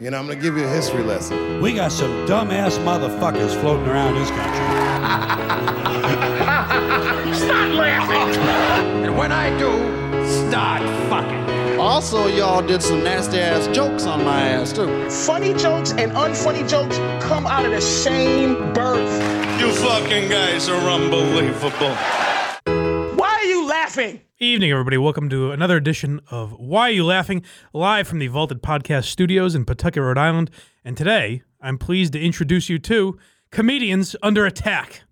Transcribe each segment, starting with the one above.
You know, I'm gonna give you a history lesson. We got some dumbass motherfuckers floating around this country. Start laughing! And when I do, start fucking. Also, y'all did some nasty ass jokes on my ass too. Funny jokes and unfunny jokes come out of the same birth. You fucking guys are unbelievable. Laughing? Evening, everybody. Welcome to another edition of Why Are You Laughing? Live from the Vaulted Podcast Studios in Pawtucket, Rhode Island. And today, I'm pleased to introduce you to comedians under attack.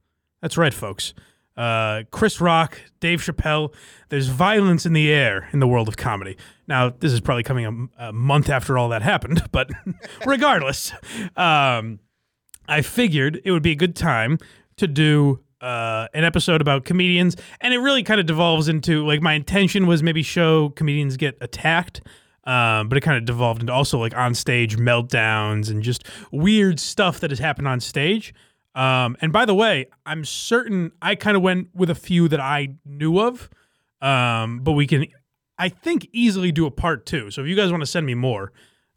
That's right, folks. Uh, Chris Rock, Dave Chappelle. There's violence in the air in the world of comedy. Now, this is probably coming a, a month after all that happened, but regardless, um, I figured it would be a good time to do uh, an episode about comedians, and it really kind of devolves into like my intention was maybe show comedians get attacked. Um, but it kind of devolved into also like on stage meltdowns and just weird stuff that has happened on stage. Um, and by the way, I'm certain I kind of went with a few that I knew of. Um, but we can, I think, easily do a part two. So if you guys want to send me more,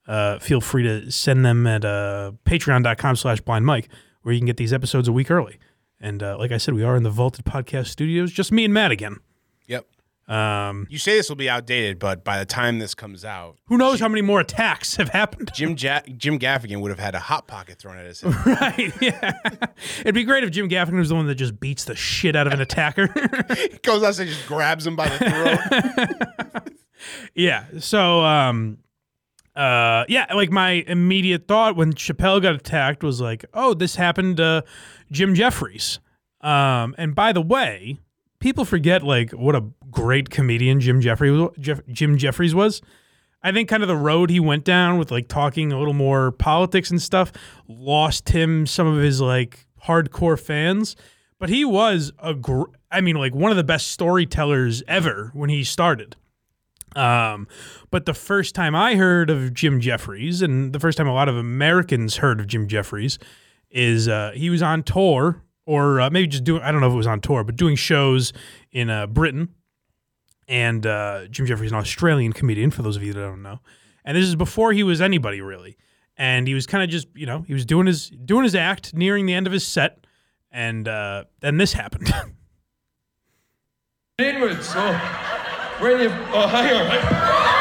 uh, feel free to send them at uh, patreon.com slash blind mike, where you can get these episodes a week early. And uh, like I said, we are in the Vaulted Podcast Studios, just me and Matt again. Yep. Um, You say this will be outdated, but by the time this comes out, who knows how many more attacks have happened? Jim ja- Jim Gaffigan would have had a hot pocket thrown at his head. right? Yeah. It'd be great if Jim Gaffigan was the one that just beats the shit out of an attacker. Goes out and just grabs him by the throat. yeah. So, um, uh, yeah, like my immediate thought when Chappelle got attacked was like, oh, this happened to Jim Jeffries. Um, and by the way, people forget like what a great comedian Jim Jeffries Jeff, Jim Jeffries was. I think kind of the road he went down with like talking a little more politics and stuff lost him some of his like hardcore fans. But he was a gr- I mean like one of the best storytellers ever when he started. Um, but the first time I heard of Jim Jeffries, and the first time a lot of Americans heard of Jim Jeffries, is uh, he was on tour, or uh, maybe just doing, I don't know if it was on tour, but doing shows in uh, Britain. And uh, Jim Jeffries is an Australian comedian, for those of you that don't know. And this is before he was anybody really. And he was kind of just, you know, he was doing his doing his act, nearing the end of his set, and uh, then this happened. inwards. So when you oh hang on.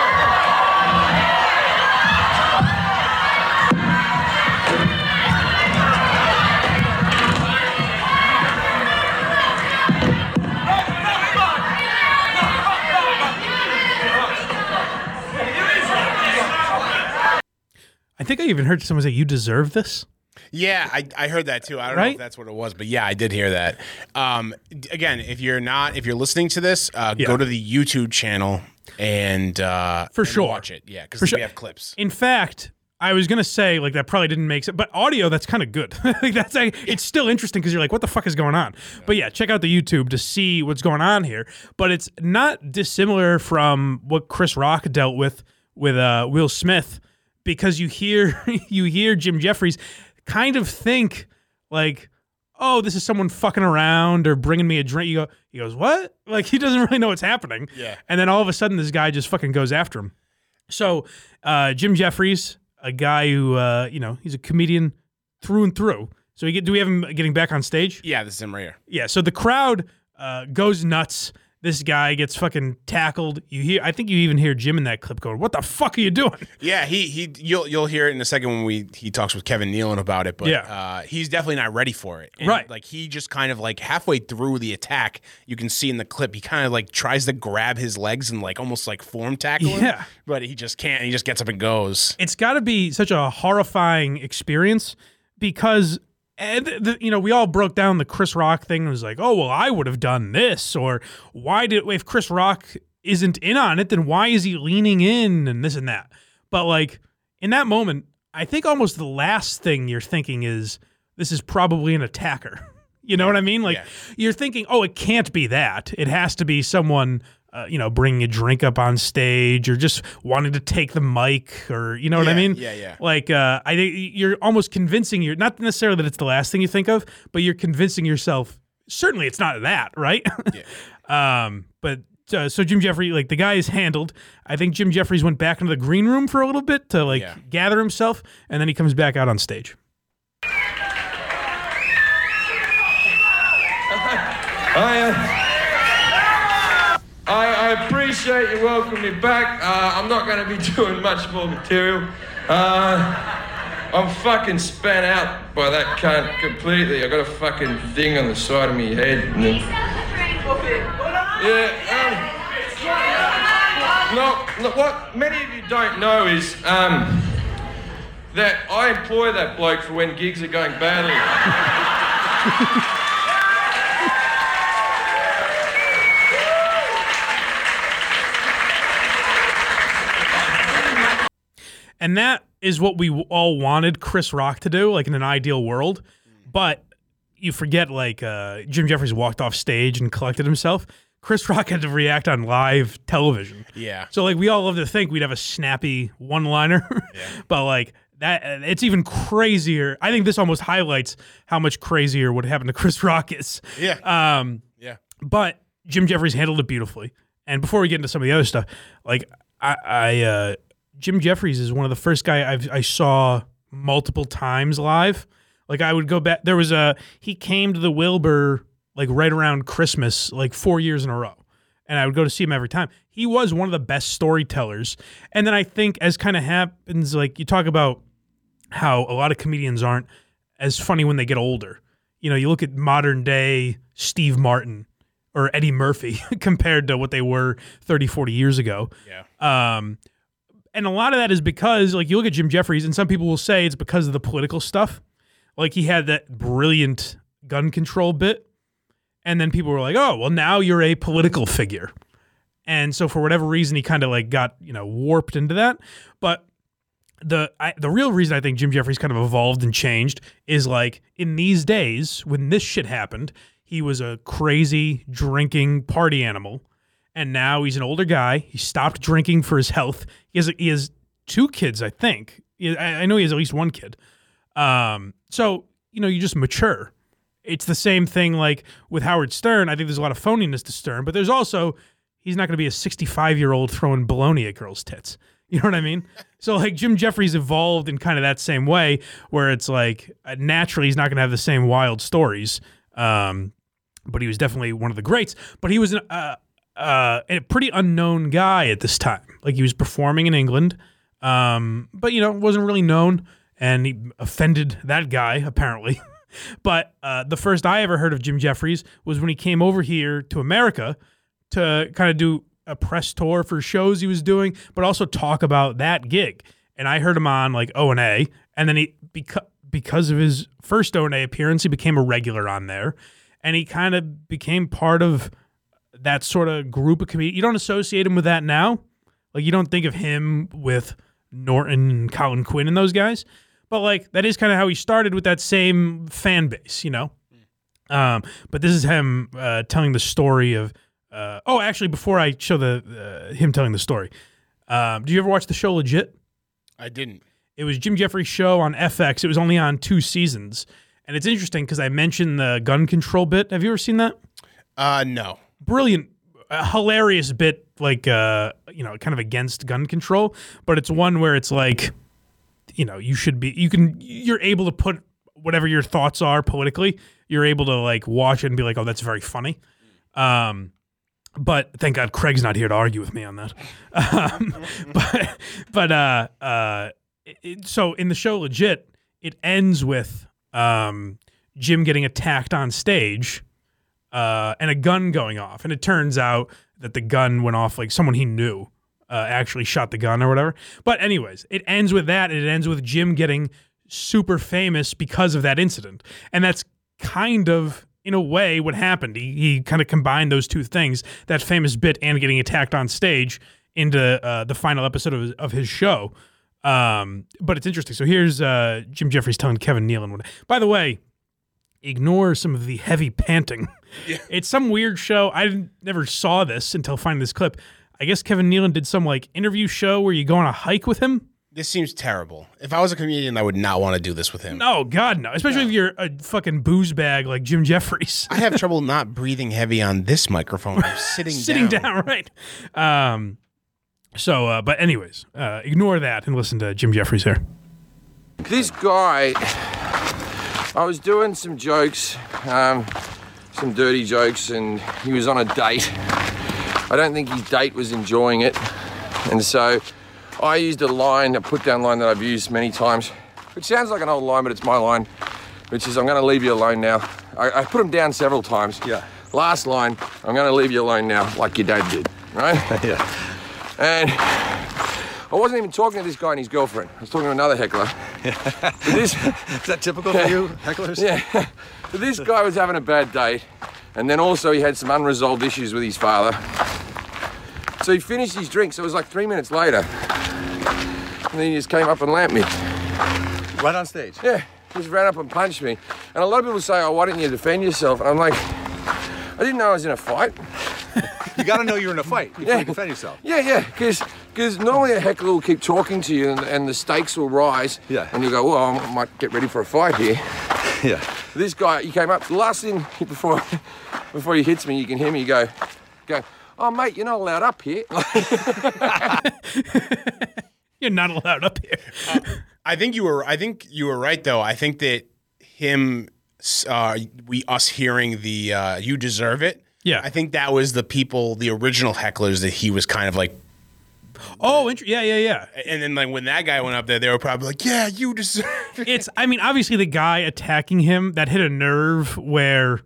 I think I even heard someone say, "You deserve this." yeah, I, I heard that too. I don't know if that's what it was, but yeah, I did hear that. Um, again, if you're not, if you're listening to this, uh, Yeah. go to the YouTube channel and uh, For and sure. watch it. Yeah, because we sure. have clips. In fact, I was gonna say like that probably didn't make sense, but audio that's kind of good. like that's like, it's still interesting because you're like, what the fuck is going on? But yeah, check out the YouTube to see what's going on here. But it's not dissimilar from what Chris Rock dealt with with uh, Will Smith because you hear you hear Jim Jeffries kind of think like. Oh, this is someone fucking around or bringing me a drink. You go, he goes, what? Like he doesn't really know what's happening. Yeah. And then all of a sudden, this guy just fucking goes after him. So, uh, Jim Jeffries, a guy who, uh, you know, he's a comedian through and through. So, get, do we have him getting back on stage? Yeah, this is him right here. Yeah. So the crowd uh, goes nuts. This guy gets fucking tackled. You hear, I think you even hear Jim in that clip going, "What the fuck are you doing?" Yeah, he he you'll you'll hear it in a second when we he talks with Kevin Nealon about it, but Yeah. uh, he's definitely not ready for it. And, Right. Like he just kind of like halfway through the attack, you can see in the clip he kind of like tries to grab his legs and like almost like form tackle him. Yeah. But he just can't. He just gets up and goes. it's got to be such a horrifying experience because and the, you know we all broke down the Chris Rock thing and was like, oh well, I would have done this, or why did if Chris Rock isn't in on it, then why is he leaning in and this and that? But like in that moment, I think almost the last thing you're thinking is this is probably an attacker. You know what I mean? Like Yeah. you're thinking, oh, it can't be that. It has to be someone, uh, you know, bringing a drink up on stage or just wanting to take the mic or you know what I mean? yeah, yeah. Like uh, I think you're almost convincing you, not necessarily that it's the last thing you think of, but you're convincing yourself. Certainly, it's not that, right? Yeah. um, but uh, so Jim Jeffrey, like the guy is handled. I think Jim Jeffries went back into the green room for a little bit to like Yeah. gather himself, and then he comes back out on stage. I, uh, I, I appreciate you welcoming me back. Uh, I'm not going to be doing much more material. Uh, I'm fucking spent out by that cunt completely. I got a fucking thing on the side of my head. And then, yeah, um, no, no, what many of you don't know is um, that I employ that bloke for when gigs are going badly. And that is what we all wanted Chris Rock to do, like in an ideal world. But you forget, like, uh, Jim Jeffries walked off stage and collected himself. Chris Rock had to react on live television. Yeah. So, like, we all love to think we'd have a snappy one liner, yeah. but, like, that uh, it's even crazier. I think this almost highlights how much crazier what happened to Chris Rock is. Yeah. Um, yeah. but Jim Jeffries handled it beautifully. And before we get into some of the other stuff, like I, I uh, Jim Jeffries is one of the first guy I've, I saw multiple times live. Like I would go back. There was a he came to the Wilbur like right around Christmas, like four years in a row, and I would go to see him every time. He was one of the best storytellers. And then I think as kind of happens, like you talk about how a lot of comedians aren't as funny when they get older. You know, you look at modern day Steve Martin or Eddie Murphy compared to what they were 30, 40 years ago. Yeah. Um, and a lot of that is because, like, you look at Jim Jeffries, and some people will say it's because of the political stuff. Like, he had that brilliant gun control bit. And then people were like, oh, well, now you're a political figure. And so, for whatever reason, he kind of like got, you know, warped into that. But the I, the real reason I think Jim Jeffries kind of evolved and changed is like in these days when this shit happened, he was a crazy drinking party animal, and now he's an older guy. He stopped drinking for his health. He has he has two kids, I think. I, know he has at least one kid. Um, so you know, you just mature. It's the same thing like with Howard Stern. I think there's a lot of phoniness to Stern, but there's also he's not going to be a 65 year old throwing baloney at girls' tits. You know what I mean? So like Jim Jeffries evolved in kind of that same way, where it's like uh, naturally he's not going to have the same wild stories. Um, but he was definitely one of the greats. But he was an, uh, uh, a pretty unknown guy at this time. Like he was performing in England, um, but you know wasn't really known, and he offended that guy apparently. but uh, the first I ever heard of Jim Jeffries was when he came over here to America to kind of do a press tour for shows he was doing, but also talk about that gig. And I heard him on like O and A, and then he because because of his first O and A appearance, he became a regular on there, and he kind of became part of that sort of group of comedians. You don't associate him with that now, like you don't think of him with Norton, and Colin Quinn, and those guys, but like that is kind of how he started with that same fan base, you know. Um, but this is him uh, telling the story of. Uh, oh, actually, before I show the uh, him telling the story, um, do you ever watch the show Legit? I didn't. It was Jim Jeffries' show on FX. It was only on two seasons, and it's interesting because I mentioned the gun control bit. Have you ever seen that? Uh, no. Brilliant, hilarious bit, like uh, you know, kind of against gun control, but it's one where it's like, you know, you should be, you can, you're able to put whatever your thoughts are politically. You're able to like watch it and be like, oh, that's very funny. Um, but thank God Craig's not here to argue with me on that. Um, but but uh, uh, it, so in the show, legit, it ends with um, Jim getting attacked on stage uh, and a gun going off, and it turns out that the gun went off like someone he knew uh, actually shot the gun or whatever. But anyways, it ends with that, it ends with Jim getting super famous because of that incident, and that's kind of in a way what happened. He, he kind of combined those two things, that famous bit and getting attacked on stage, into uh, the final episode of his, of his show. Um, but it's interesting. So here's uh, Jim Jeffries telling Kevin Nealon. By the way, ignore some of the heavy panting. It's some weird show. I never saw this until finding this clip. I guess Kevin Nealon did some like interview show where you go on a hike with him This seems terrible. If I was a comedian, I would not want to do this with him. No, God, no. Especially if you're a fucking booze bag like Jim Jeffries. I have trouble not breathing heavy on this microphone. I'm sitting Sitting down. down, right. Um, so, uh, but anyways, uh, ignore that and listen to Jim Jeffries here. This guy, I was doing some jokes, um, some dirty jokes, and he was on a date. I don't think his date was enjoying it, and so I used a line, a put down line that I've used many times, which sounds like an old line, but it's my line, which is I'm going to leave you alone now. I, I put him down several times. Yeah. Last line, I'm going to leave you alone now, like your dad did, right? Yeah. And I wasn't even talking to this guy and his girlfriend. I was talking to another heckler. But this, Is that typical for you, hecklers? yeah. But this guy was having a bad date, and then also he had some unresolved issues with his father. So he finished his drink, so it was like three minutes later. And then he just came up and lamped me. Right on stage. Yeah, just ran up and punched me. And a lot of people say, oh, why didn't you defend yourself? And I'm like, I didn't know I was in a fight. You got to know you're in a fight before Yeah. you defend yourself. Yeah, yeah, because normally a heckler will keep talking to you and, and the stakes will rise. Yeah. And you go, well, I might get ready for a fight here. Yeah. This guy, he came up. The last thing before before he hits me, you can hear me go, go. Oh mate, you're not allowed up here. You're not allowed up here. I think you were. I think you were right, though. I think that him, uh, we us hearing the uh, "you deserve it." Yeah. I think that was the people, the original hecklers that he was kind of like. Oh, inter- yeah, yeah, yeah. And then like when that guy went up there, they were probably like, "Yeah, you deserve it." It's, I mean, obviously the guy attacking him that hit a nerve where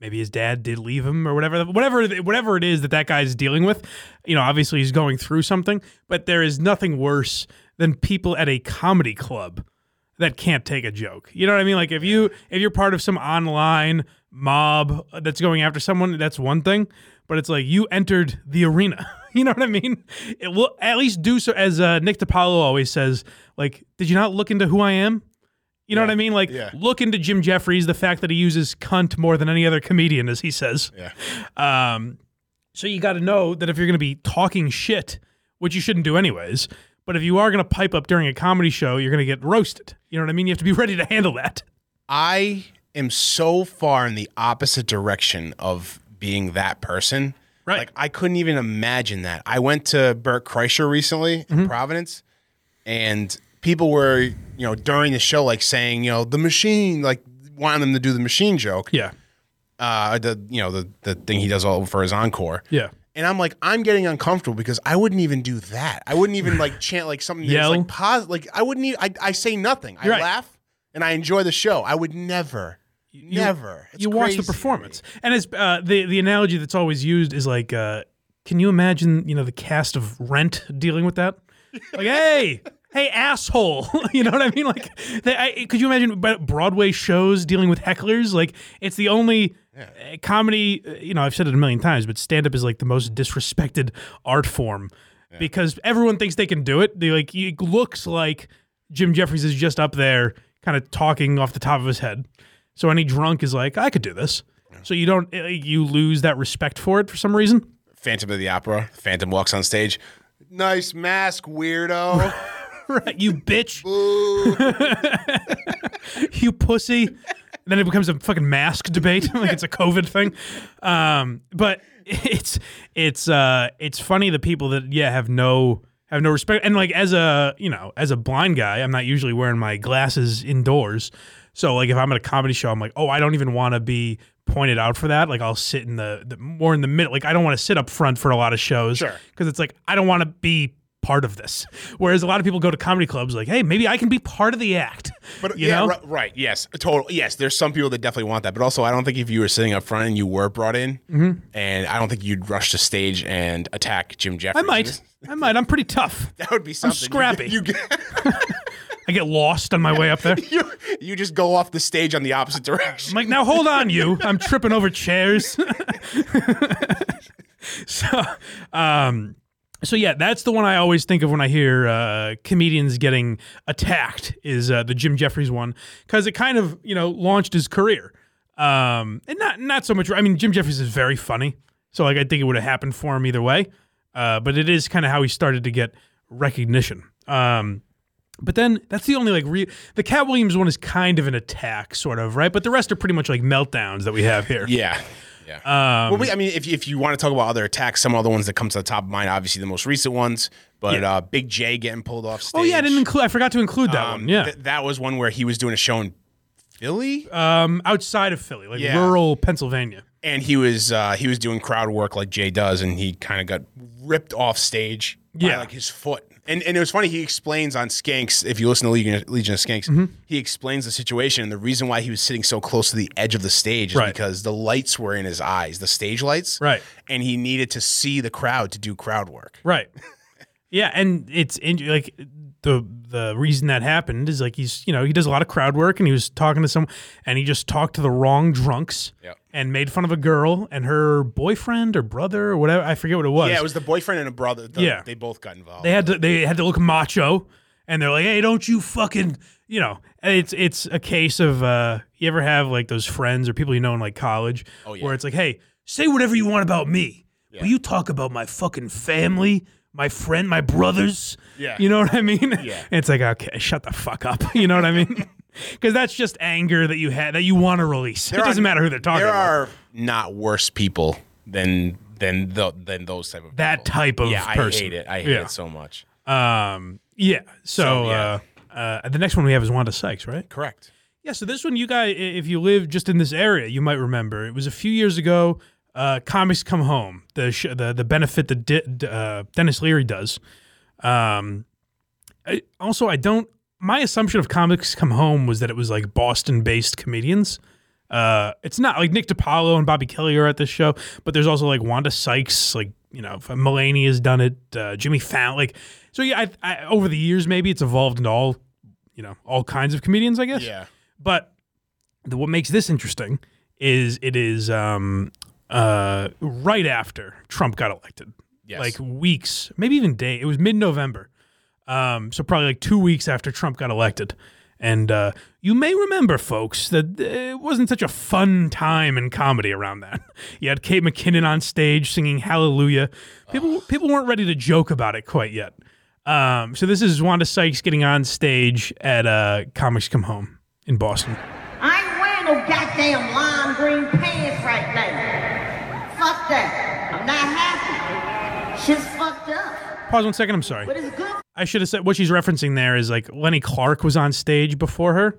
maybe his dad did leave him or whatever, whatever, whatever it is that that guy's dealing with. You know, obviously he's going through something, but there is nothing worse than people at a comedy club that can't take a joke. You know what I mean? Like if you if you're part of some online mob that's going after someone, that's one thing. But it's like you entered the arena. You know what I mean? It will at least do so, as uh, Nick DiPaolo always says. Like, did you not look into who I am? You know what I mean? Like, Yeah. look into Jim Jeffries, the fact that he uses cunt more than any other comedian, as he says. Yeah. Um, so you got to know that if you're going to be talking shit, which you shouldn't do anyways, but if you are going to pipe up during a comedy show, you're going to get roasted. You know what I mean? You have to be ready to handle that. I am so far in the opposite direction of being that person. Right. Like I couldn't even imagine that. I went to Bert Kreischer recently Mm-hmm. in Providence, and people were, you know, during the show, like saying, you know, the machine, like wanting them to do the machine joke. Yeah. Uh, the you know the the thing he does all for his encore. Yeah. And I'm like, I'm getting uncomfortable because I wouldn't even do that. I wouldn't even like chant like something that's like positive. Like I wouldn't even. I, I say nothing. I Right. laugh and I enjoy the show. I would never, never. It's you watch crazy the to me. performance, and it's uh, the the analogy that's always used is like, uh, can you imagine you know the cast of Rent dealing with that? Like, hey, hey, asshole, you know what I mean? Like, they, I, could you imagine Broadway shows dealing with hecklers? Like, it's the only. uh, Comedy, uh, you know, I've said it a million times, but stand up is like the most disrespected art form because everyone thinks they can do it. They like, it looks like Jim Jeffries is just up there kind of talking off the top of his head. So any drunk is like, I could do this. So you don't, uh, you lose that respect for it for some reason. Phantom of the Opera. Phantom walks on stage. Nice mask, weirdo. Right, you bitch. you pussy. And then it becomes a fucking mask debate, like it's a COVID thing. Um, but it's it's uh it's funny the people that yeah have no have no respect and like as a you know as a blind guy, I'm not usually wearing my glasses indoors. So like if I'm at a comedy show, I'm like, oh, I don't even want to be pointed out for that. Like I'll sit in the, the more in the middle. Like I don't want to sit up front for a lot of shows. Sure. Because it's like I don't want to be part of this. Whereas a lot of people go to comedy clubs like, hey, maybe I can be part of the act. But you yeah, know? ri- right. Yes, total. Yes, there's some people that definitely want that, but also I don't think if you were sitting up front and you were brought in, Mm-hmm. and I don't think you'd rush the stage and attack Jim Jefferson. I might. I might. I'm pretty tough. That would be something. You scrappy. You, get, I get lost on my way up there. you, you just go off the stage on the opposite direction. I'm like, now hold on, you. I'm tripping over chairs. so, um, so yeah, that's the one I always think of when I hear uh, comedians getting attacked. Is uh, the Jim Jeffries one because it kind of you know launched his career. Um, and not not so much. I mean, Jim Jeffries is very funny, so like I think it would have happened for him either way. Uh, but it is kind of how he started to get recognition. Um, but then that's the only like re- the Katt Williams one is kind of an attack, sort of, right? But the rest are pretty much like meltdowns that we have here. Yeah. Yeah. Um, well, we, I mean, if, if you want to talk about other attacks, some other ones that come to the top of mind, obviously the most recent ones, but Yeah. uh, Big Jay getting pulled off stage. oh yeah, I didn't include. I forgot to include that Um, one. Yeah, th- that was one where he was doing a show in Philly, um, outside of Philly, like Yeah. rural Pennsylvania. and he was uh, he was doing crowd work like Jay does, and he kind of got ripped off stage by Yeah. like his foot. And and it was funny. He explains on Skanks. If you listen to Legion, Legion of Skanks, Mm-hmm. he explains the situation and the reason why he was sitting so close to the edge of the stage is Right. because the lights were in his eyes, the stage lights, Right. And he needed to see the crowd to do crowd work. Right. yeah, and it's in, like the the reason that happened is like he's you know he does a lot of crowd work and he was talking to some and he just talked to the wrong drunks Yep. And made fun of a girl and her boyfriend or brother or whatever I forget what it was. Yeah, it was the boyfriend and a brother. The- Yeah. they both got involved. they had to they had to look macho and they're like hey don't you fucking you know it's it's a case of uh you ever have like those friends or people you know in like college Oh, yeah. where it's like hey say whatever you want about me but you talk about my fucking family my friend my brothers Yeah. you know what i mean Yeah. it's like okay shut the fuck up you know what i mean because that's just anger that you had that you want to release it There are- doesn't matter who they're talking about. There about are not worse people than than the, than those type of people. that people. type of yeah, I person hate it. I hate Yeah. it so much. um yeah so, So, yeah. uh uh the next one we have is wanda sykes right Correct. Yeah, so this one, you guys, if you live just in this area, you might remember. It was a few years ago. Uh, Comics Come Home, the sh- the the benefit that uh, Denis Leary does. Um, I, also, I don't. My assumption of Comics Come Home was that it was like Boston-based comedians. Uh, it's not like Nick DiPaolo and Bobby Kelly are at this show, but there's also like Wanda Sykes, like you know, Mulaney has done it, uh, Jimmy Fallon, like so. Yeah, I, I, over the years, maybe it's evolved into all, you know, all kinds of comedians, I guess. Yeah. But the, what makes this interesting is it is um, uh, right after Trump got elected. Yes. Like weeks, maybe even day. It was mid November. Um, so probably like two weeks after Trump got elected. And uh, you may remember, folks, that it wasn't such a fun time in comedy around that. You had Kate McKinnon on stage singing Hallelujah. People people weren't ready to joke about it quite yet. Um, so this is Wanda Sykes getting on stage at uh, Comics Come Home in Boston. I ain't wearing no goddamn lime green pants right now. Fuck that. I'm not happy. Shit's fucked up. Pause one second. I'm sorry. But it's good. I should have said what she's referencing there is like Lenny Clarke was on stage before her,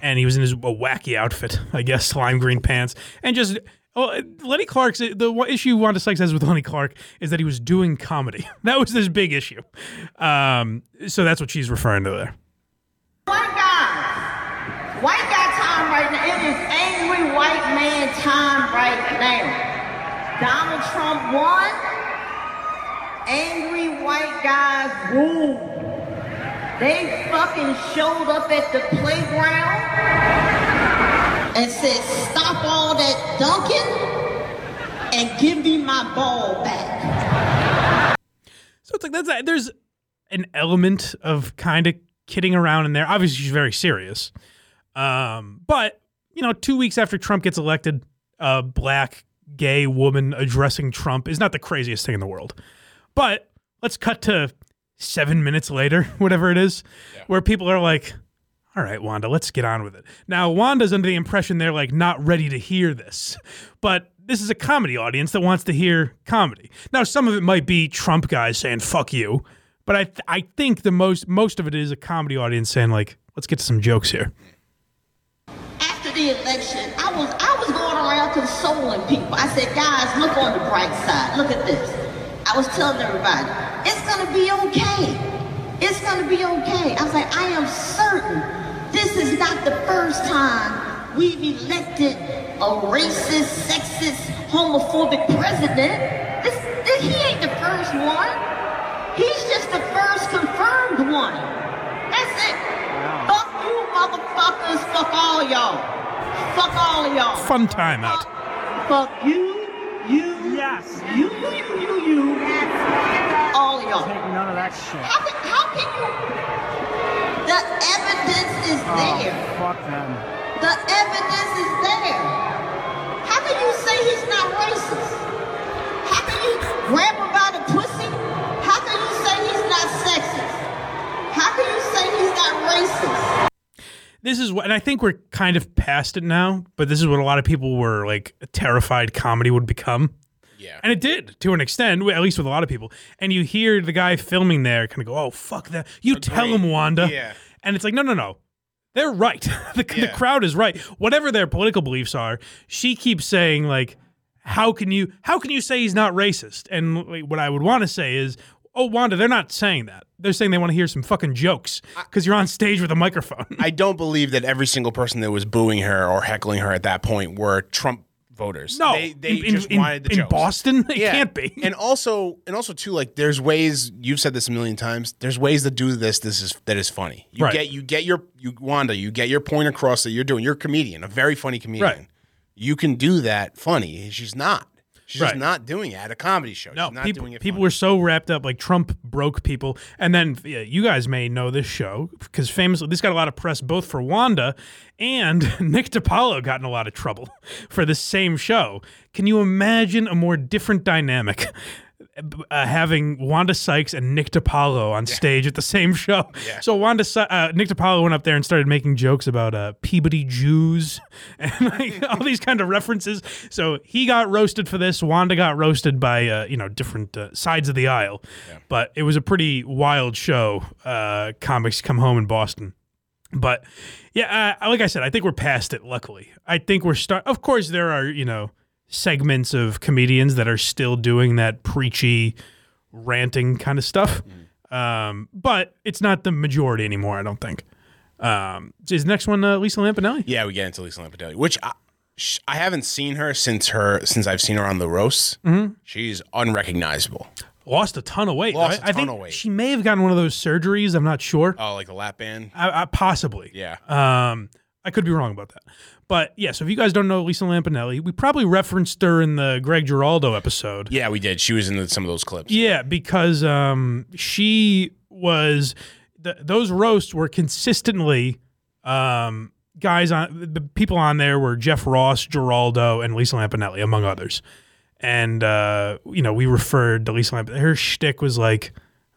and he was in his a wacky outfit, I guess, lime green pants, and just. Oh, Lenny Clarke's the one issue Wanda Sykes has with Lenny Clarke is that he was doing comedy. That was this big issue. Um, so that's what she's referring to there. White guys. White guy time right now. It is angry white man time right now. Donald Trump won. Angry white guys rule. They fucking showed up at the playground and said, stop all that dunking and give me my ball back. So it's like that's there's an element of kind of kidding around in there. Obviously, she's very serious. Um, but you know, two weeks after Trump gets elected, a black gay woman addressing Trump is not the craziest thing in the world. But let's cut to seven minutes later, whatever it is, where people are like, all right, Wanda, let's get on with it. Now, Wanda's under the impression they're like not ready to hear this, but this is a comedy audience that wants to hear comedy. Now, some of it might be Trump guys saying "fuck you," but I th- I think the most most of it is a comedy audience saying like, let's get to some jokes here. after the election, I was I was going around consoling people. I said, guys, look on the bright side. Look at this. I was telling everybody, it's gonna be okay. It's gonna be okay. I was like, I am certain this is not the first time we've elected a racist, sexist, homophobic president. This, this he ain't the first one. He's just the first confirmed one. That's it. Fuck you, motherfuckers. Fuck all y'all. Fuck all y'all. Fun time out. Fuck you, yes, you, you, you, you, you, all of y'all. Take none of that shit. How can, how can you? The evidence is oh, there. Fuck them. The evidence is there. How can you say he's not racist? How can you grab him by the pussy? How can you say he's not sexist? How can you say he's not racist. this is what, and I think we're kind of past it now, but this is what a lot of people were like terrified comedy would become. Yeah. And it did to an extent, at least with a lot of people. And you hear the guy filming there kind of go, oh, fuck that. You tell him, Wanda. Yeah. And it's like, no, no, no. They're right. the, the crowd is right. Whatever their political beliefs are, she keeps saying, like, how can you how can you say he's not racist? And like, what I would want to say is, oh, Wanda, they're not saying that. They're saying they want to hear some fucking jokes because you're on stage with a microphone. I don't believe that every single person that was booing her or heckling her at that point were Trump voters. No, they, they in, just in- wanted the in jokes. Boston, it Yeah. can't be. And also, and also too, like there's ways you've said this a million times. There's ways to do this. This is that is funny. You Right. get you get your you Wanda. You get your point across that you're doing. You're a comedian, a very funny comedian. Right. You can do that funny. She's not. She's Right. just not doing it at a comedy show. No, She's not people, doing it. people were so wrapped up. Like Trump broke people, and then yeah, you guys may know this show because famously this got a lot of press both for Wanda and Nick DiPaolo got in a lot of trouble for the same show. Can you imagine a more different dynamic? Uh, having Wanda Sykes and Nick DiPaolo on stage at the same show. So Wanda, uh, Nick DiPaolo went up there and started making jokes about uh, Peabody Jews and like, all these kind of references. So he got roasted for this. Wanda got roasted by uh, you know different uh, sides of the aisle. But it was a pretty wild show. Uh, comics come home in Boston. But yeah, uh, like I said, I think we're past it. Luckily, I think we're start. Of course, there are you know segments of comedians that are still doing that preachy, ranting kind of stuff. Um, but it's not the majority anymore. I don't think. Um, is the next one uh, Lisa Lampanelli? Yeah, we get into Lisa Lampanelli, which I, sh- I haven't seen her since her since I've seen her on the roasts. Mm-hmm. She's unrecognizable. Lost a ton of weight. Lost right? a I think ton of weight. she may have gotten one of those surgeries. I'm not sure. Oh, like the lap band. I, I, possibly. Yeah. Um, I could be wrong about that. But yeah, so if you guys don't know Lisa Lampanelli, we probably referenced her in the Greg Giraldo episode. Yeah, we did. She was in the, some of those clips. Yeah, because um, she was th- those roasts were consistently um, guys on the people on there were Jeff Ross, Giraldo, and Lisa Lampanelli, among others. And uh, you know, we referred to Lisa Lampanelli. Her shtick was like,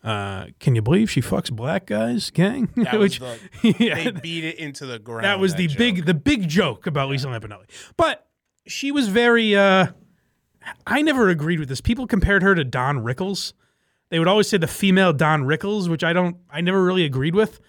uh, "Can you believe she fucks black guys, gang?" That was Which- the, yeah, They beat it into the ground. that was the joke. big the big joke about Lisa Lampanelli. But she was very uh I never agreed with this. People compared her to Don Rickles. They would always say the female Don Rickles, which I don't I never really agreed with.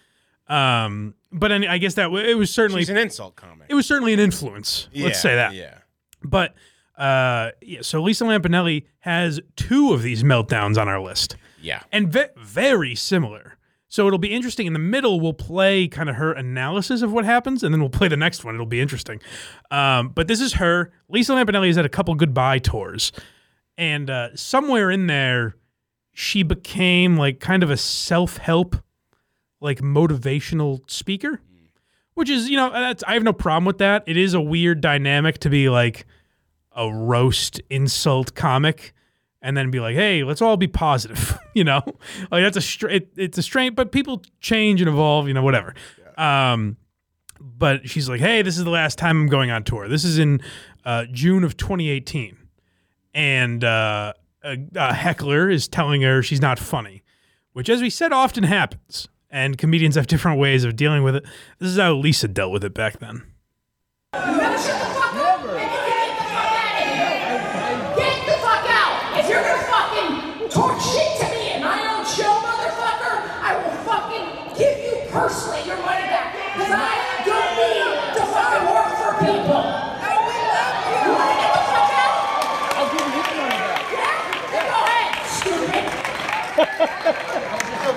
Um but I, I guess that w- it was certainly She's an insult comic. it was certainly an influence. Yeah, let's say that. Yeah. But uh yeah, so Lisa Lampanelli has two of these meltdowns on our list Yeah. and ve- very similar. So it'll be interesting. In the middle, we'll play kind of her analysis of what happens, and then we'll play the next one. It'll be interesting. Um, but this is her. Lisa Lampanelli has had a couple goodbye tours, and uh, somewhere in there, she became like kind of a self help, like motivational speaker, which is you know that's I have no problem with that. It is a weird dynamic to be like a roast insult comic and then be like, "Hey, let's all be positive," you know, like that's a str- it, it's a strain, but people change and evolve, you know, whatever. Um, but she's like, "Hey, this is the last time I'm going on tour. This is in uh, June of 2018," and uh, a, a heckler is telling her she's not funny, which, as we said, often happens, and comedians have different ways of dealing with it. This is how Lisa dealt with it back then. You better shut the fuck up and you can get the fuck out of here. Get the fuck out. If you're gonna fucking talk shit to me in my own show, motherfucker, I will fucking give you personally your money back. Because I don't need to fucking work for people. You wanna get the fuck out? I'll give you your money back. Yeah? Then go ahead, stupid.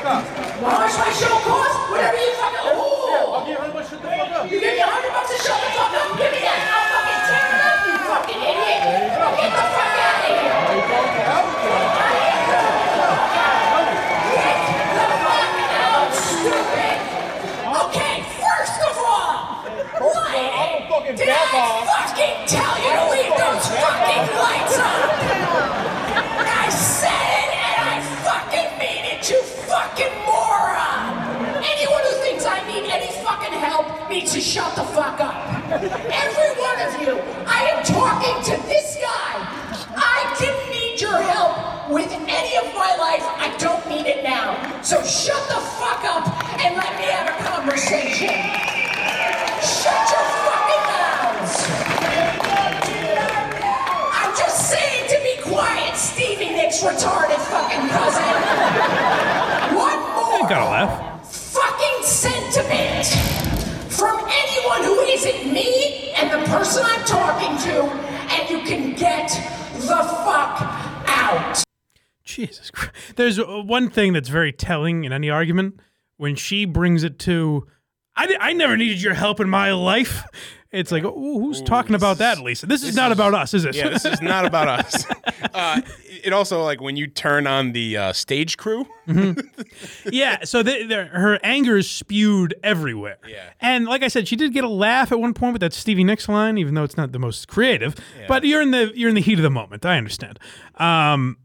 How much my show cost? Whatever you fucking. Ooh. I'll give you a hundred bucks. Shut the fuck up. You give me a hundred bucks to shut the fuck up. Give me that. I'll fucking tear it up. You fucking idiot. Now get the fuck out of here. Get the fuck out, stupid. Okay, first of all, why did I fucking tell you to leave those fucking lights on? I said it and I fucking mean it, you fucking moron! Anyone who thinks I need any fucking help needs to shut the fuck up. Every one of you, I am talking to this guy. I didn't need your help with any of my life. I don't need it now. So shut the fuck up and let me have a conversation. Retarded fucking cousin. One more Gotta laugh. fucking sentiment from anyone who isn't me and the person I'm talking to, and you can get the fuck out. Jesus Christ. There's uh, one thing that's very telling in any argument when she brings it to, I, I never needed your help in my life. It's like, ooh, who's talking about that, Lisa? This, is not about us, is it? Yeah, this is not about us. Uh, it also like when you turn on the uh, stage crew. yeah, so the, the, her anger is spewed everywhere. Yeah. And like I said, she did get a laugh at one point with that Stevie Nicks line, even though it's not the most creative. But you're in the you're in the heat of the moment. I understand. Um,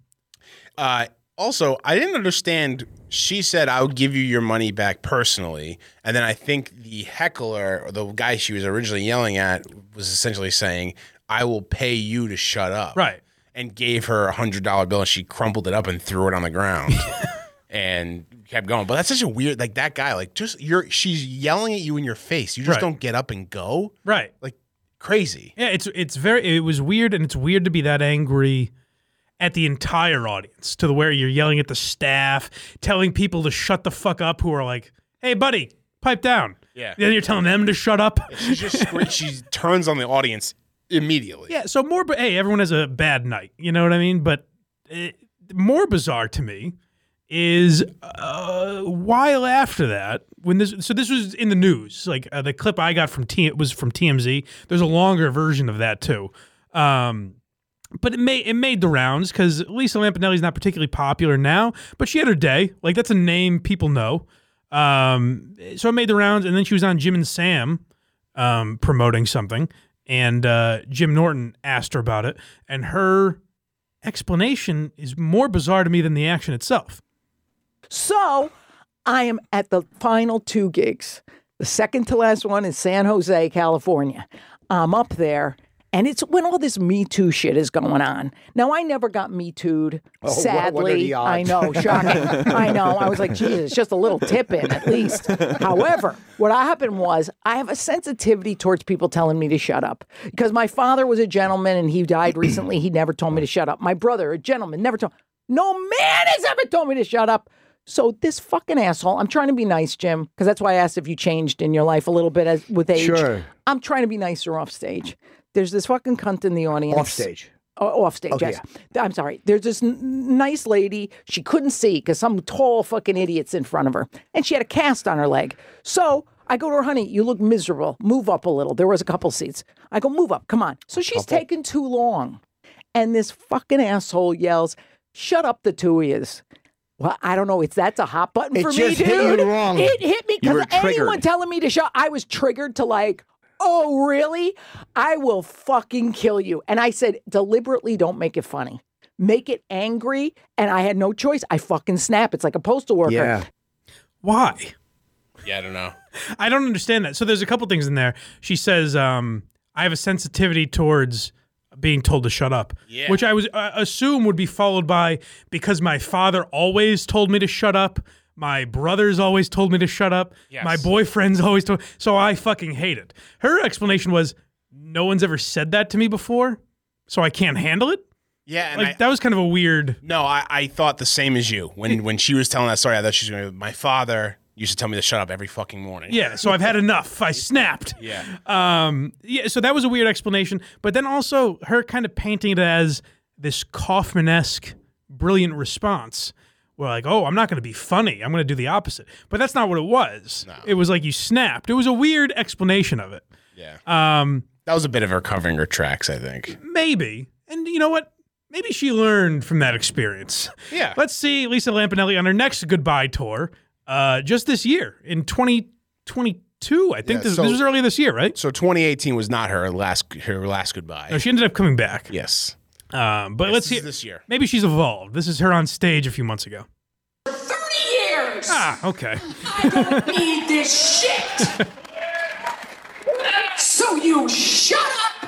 Uh, also, I didn't understand. She said, "I'll give you your money back personally," and then I think the heckler, or the guy she was originally yelling at, was essentially saying, "I will pay you to shut up." Right. And gave her a hundred dollar bill, and she crumpled it up and threw it on the ground, and kept going. But that's such a weird, like that guy, like just you're. She's yelling at you in your face. You just Right. don't get up and go. right. Like crazy. Yeah, it's it's very it was weird, and it's weird to be that angry at the entire audience to the where you're yelling at the staff, telling people to shut the fuck up who are like, "Hey, buddy, pipe down." Yeah. Then you're telling them to shut up. She just she turns on the audience immediately. Yeah. So more, but hey, everyone has a bad night. You know what I mean? But it, more bizarre to me is uh, while after that when this. So this was in the news. Like uh, the clip I got from T it was from TMZ. There's a longer version of that too. Um, but it made it made the rounds because Lisa Lampanelli's not particularly popular now, but she had her day. Like that's a name people know. Um, so it made the rounds, and then she was on Jim and Sam um, promoting something, and uh, Jim Norton asked her about it, and her explanation is more bizarre to me than the action itself. So I am at the final two gigs. The second to last one is San Jose, California. I'm up there, and it's when all this Me Too shit is going on. Now, I never got Me Too'd, Oh, sadly. what the I know, shocking. I know. I was like, Jesus, just a little tip in at least. However, what happened was I have a sensitivity towards people telling me to shut up because my father was a gentleman and he died recently. He never told me to shut up. My brother, a gentleman, never told. No man has ever told me to shut up. So this fucking asshole, I'm trying to be nice, Jim, because that's why I asked if you changed in your life a little bit as with age. Sure. I'm trying to be nicer off stage. There's this fucking cunt in the audience. Off stage. Oh, off stage, Okay, yes. I'm sorry. There's this n- nice lady. She couldn't see because some tall fucking idiot's in front of her, and she had a cast on her leg. So I go to her, honey, you look miserable. Move up a little. There was a couple seats. I go, move up. Come on. So she's taking too long, and this fucking asshole yells, "Shut up, the two of yous." Well, I don't know. It's that's a hot button It for just me, hit you dude. wrong. It hit me because anyone triggered. telling me to shut, I was triggered to like, oh really? I will fucking kill you. And I said deliberately, don't make it funny. Make it angry. And I had no choice. I fucking snap. It's like a postal worker. Yeah. Why? Yeah, I don't know. I don't understand that. So there's a couple things in there. She says, um, "I have a sensitivity towards being told to shut up," Yeah. which I was uh, assume would be followed by because my father always told me to shut up. My brothers always told me to shut up. Yes. My boyfriends always told. So I fucking hate it. Her explanation was, "No one's ever said that to me before, so I can't handle it." Yeah, and Like I, that was kind of a weird. no, I, I thought the same as you when when she was telling that story. I thought she was going to. My father used to tell me to shut up every fucking morning. Yeah, so I've had enough. I snapped. Yeah. Um, yeah, so that was a weird explanation. But then also her kind of painting it as this Kaufman esque brilliant response. Well, like, oh, I'm not going to be funny. I'm going to do the opposite. But that's not what it was. It was like you snapped. It was a weird explanation of it. Yeah. Um, That was a bit of her covering her tracks, I think. maybe. And you know what? Maybe she learned from that experience. Yeah. Let's see Lisa Lampanelli on her next goodbye tour uh, just this year in 2022. I think Yeah, this, so- this was earlier this year, right? So 2018 was not her last her last goodbye. No, she ended up coming back. yes. Um, but let's see this year. Maybe she's evolved. This is her on stage a few months ago. For Thirty years. Ah, okay. I don't need this shit. so you shut up.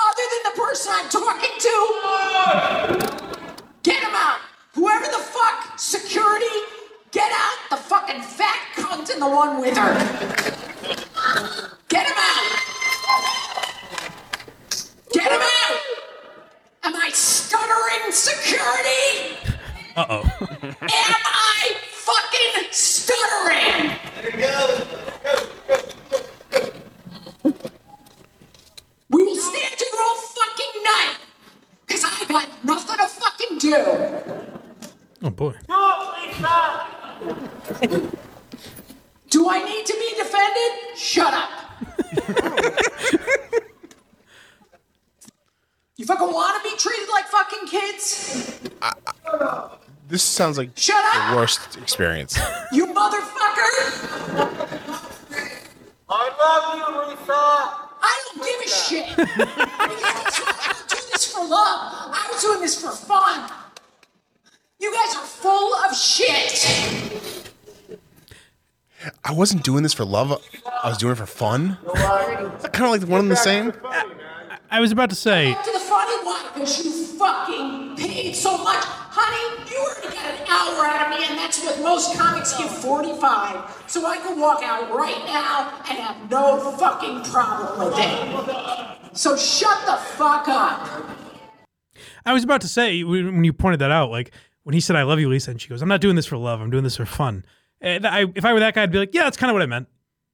Other than the person I'm talking to, get him out. Whoever the fuck, security, get out the fucking fat cunt and the one with her. Get him out. Get him out. Am I stuttering security? Uh oh. Am I fucking sounds like Shut up! the worst experience. You motherfucker! I love you, Lisa. I don't give a shit. I don't do this for love. I was doing this for fun. You guys are full of shit. I wasn't doing this for love. I was doing it for fun. Kind of like one and the same. I was about to say, To the funny one, because you fucking paid so much. Honey, you already got an hour out of me, and that's what most comics give 45. So I can walk out right now and have no fucking problem with it. So shut the fuck up. I was about to say when when you pointed that out, like when he said "I love you, Lisa," and she goes, "I'm not doing this for love. I'm doing this for fun." And I, if I were that guy, I'd be like, "Yeah, that's kind of what I meant."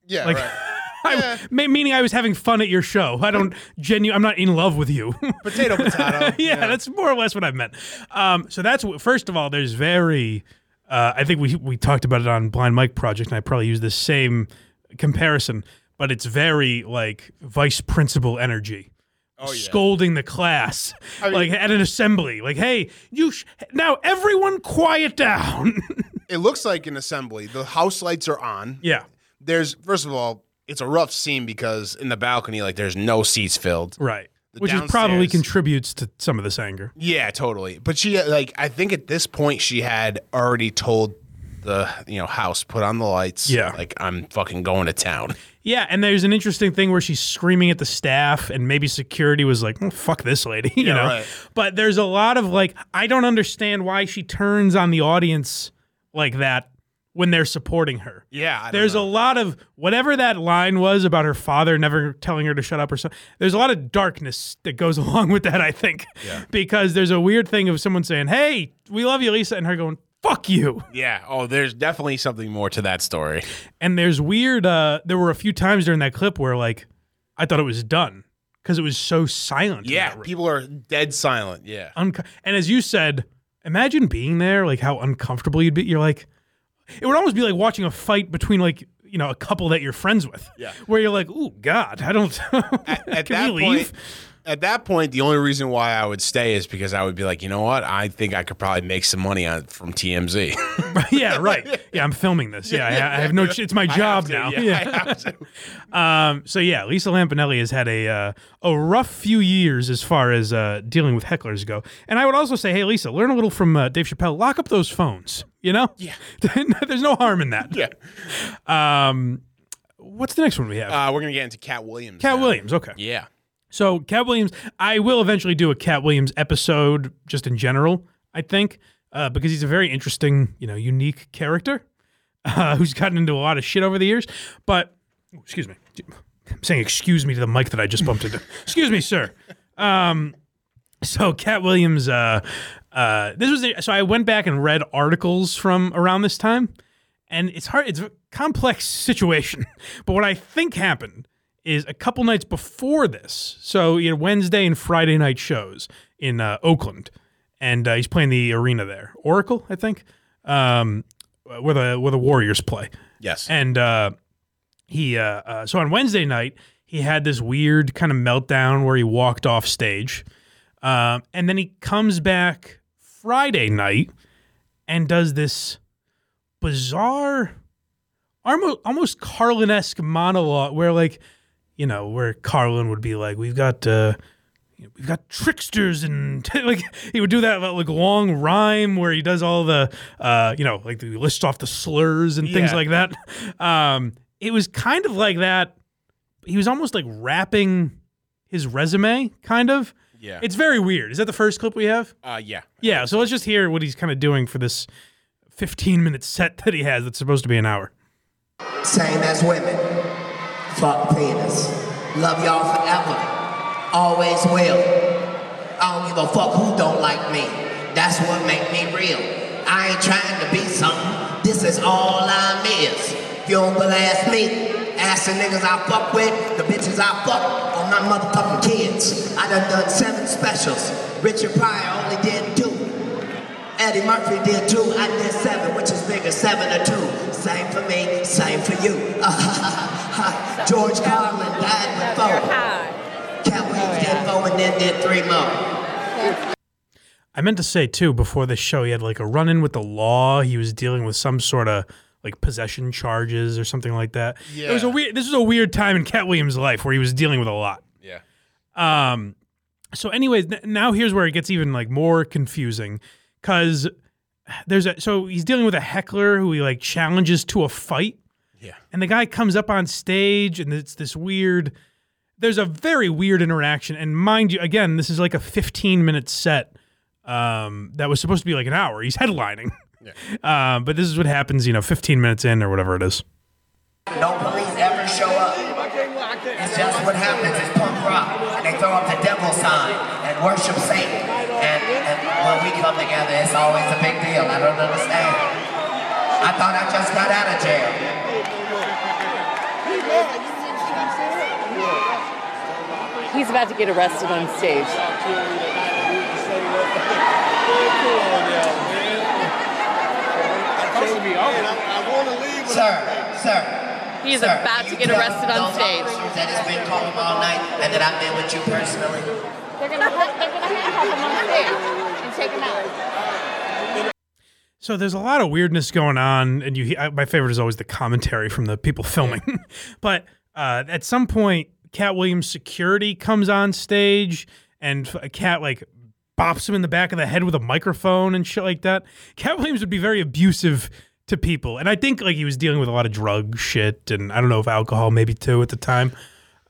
Yeah, Like, right. I, ma- meaning I was having fun at your show. I don't genu. I'm not in love with you. Potato, potato. yeah, that's more or less what I meant. Um, so that's what. First of all, there's very. Uh, I think we we talked about it on Blind Mike Project, and I probably use the same comparison, but it's very like vice principal energy. Oh, Scolding the class, like at an assembly, like, "Hey, you sh- now everyone quiet down." It looks like an assembly. The house lights are on. yeah, There's first of all, it's a rough scene because in the balcony, like there's no seats filled. right. The Which is probably contributes to some of this anger. Yeah, totally. But she like I think at this point she had already told the you know house put on the lights. Yeah. like I'm fucking going to town. Yeah, and there's an interesting thing where she's screaming at the staff, and maybe security was like, "Oh, "Fuck this lady," you Yeah, know. right. But there's a lot of like, I don't understand why she turns on the audience like that when they're supporting her. Yeah, There's know. a lot of whatever that line was about her father never telling her to shut up or something. There's a lot of darkness that goes along with that, I think. Yeah. Because there's a weird thing of someone saying, "Hey, we love you, Lisa," and her going, "Fuck you." Yeah. Oh, there's definitely something more to that story. And there's weird. Uh, there were a few times during that clip where like I thought it was done because it was so silent. Yeah, people are dead silent. Yeah. Unco- and as you said, imagine being there, like how uncomfortable you'd be. You're like, it would almost be like watching a fight between like you know a couple that you're friends with. Yeah. Where you're like, oh God, I don't. At Can that point, leave? at that point, the only reason why I would stay is because I would be like, you know what? I think I could probably make some money on from TMZ. yeah, right. Yeah, I'm filming this. Yeah, I, I have no. It's my job to, now. yeah. Um, so yeah, Lisa Lampanelli has had a uh, a rough few years as far as uh, dealing with hecklers go. And I would also say, hey, Lisa, learn a little from uh, Dave Chappelle. Lock up those phones. You know, yeah. There's no harm in that. Yeah. Um, what's the next one we have? Uh, we're gonna get into Katt Williams. Cat now. Williams. Okay. Yeah. So Katt Williams, I will eventually do a Katt Williams episode just in general. I think uh, because he's a very interesting, you know, unique character uh, who's gotten into a lot of shit over the years. But excuse me, I'm saying excuse me to the mic that I just bumped into. excuse me, sir. Um, so Katt Williams, uh, uh, this was so I went back and read articles from around this time, and it's hard. It's a complex situation. But what I think happened is a couple nights before this. So you know Wednesday and Friday night shows in uh, Oakland, and uh, he's playing the arena there, Oracle, I think, um, where the where the Warriors play. Yes. And uh, he uh, uh, so on Wednesday night he had this weird kind of meltdown where he walked off stage, um, and then he comes back Friday night and does this bizarre, almost almost Carlin esque monologue where like you know where Carlin would be like, "We've got." Uh, We've got tricksters and like he would do that like long rhyme where he does all the uh you know like he lists off the slurs and things Yeah. like that. Um, it was kind of like that. He was almost like rapping his resume, kind of. Yeah. It's very weird. Is that the first clip we have? Uh, yeah. Yeah. So let's just hear what he's kind of doing for this 15 minute set that he has. That's supposed to be an hour. Same as women. Fuck penis. Love y'all forever. Always will. I don't give a fuck who don't like me. That's what make me real. I ain't trying to be something. This is all I'm is. If you don't believe me, ask the niggas I fuck with, the bitches I fuck, or my motherfucking kids. I done done seven specials. Richard Pryor only did two. Eddie Murphy did two, I did seven. Which is bigger, seven or two? Same for me, same for you. George Carlin died with four. Katt Williams did four and then did three more. I meant to say too before the show, he had like a run in with the law. He was dealing with some sort of like possession charges or something like that. Yeah. It was a weird. This was a weird time in Katt Williams' life where he was dealing with a lot. Yeah. Um. So, anyways, n- now here's where it gets even like more confusing because there's a so he's dealing with a heckler who he like challenges to a fight. Yeah. And the guy comes up on stage and it's this weird. There's a very weird interaction, and mind you, again, this is like a 15 minute set um, that was supposed to be like an hour. He's headlining. Uh, but this is what happens, you know, 15 minutes in or whatever it is. No police ever show up. It's just what happens. It's punk rock. They throw up the devil sign and worship Satan. And, and when we come together, it's always a big deal. I don't understand. I thought I just got out of jail. He's about to get arrested on stage. Sir, sir. He is sir, about to get arrested on stage. That it's been calling all night and that I've been with you personally. They're gonna they're gonna handcuff him on stage and take him out. So there's a lot of weirdness going on, and you. I, my favorite is always the commentary from the people filming. but uh, at some point, Katt Williams' security comes on stage, and a cat like bops him in the back of the head with a microphone and shit like that. Katt Williams would be very abusive to people, and I think like he was dealing with a lot of drug shit, and I don't know if alcohol maybe too at the time.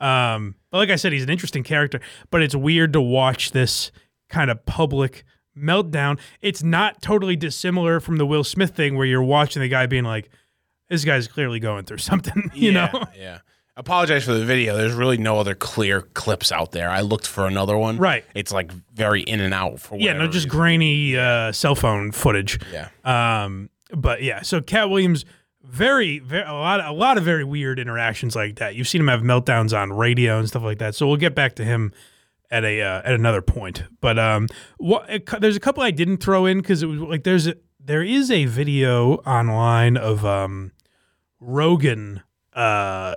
Um, but like I said, he's an interesting character, but it's weird to watch this kind of public meltdown. It's not totally dissimilar from the Will Smith thing where you're watching the guy being like, this guy's clearly going through something, you yeah, know? Yeah. Apologize for the video. There's really no other clear clips out there. I looked for another one. Right. It's like very in and out for Yeah, no, just reason. grainy uh, cell phone footage. Yeah. Um, but yeah, so Katt Williams, very, very a lot, a lot of very weird interactions like that. You've seen him have meltdowns on radio and stuff like that. So we'll get back to him at a uh, at another point. But um, what there's a couple I didn't throw in because it was like there's a, there is a video online of um, Rogan uh,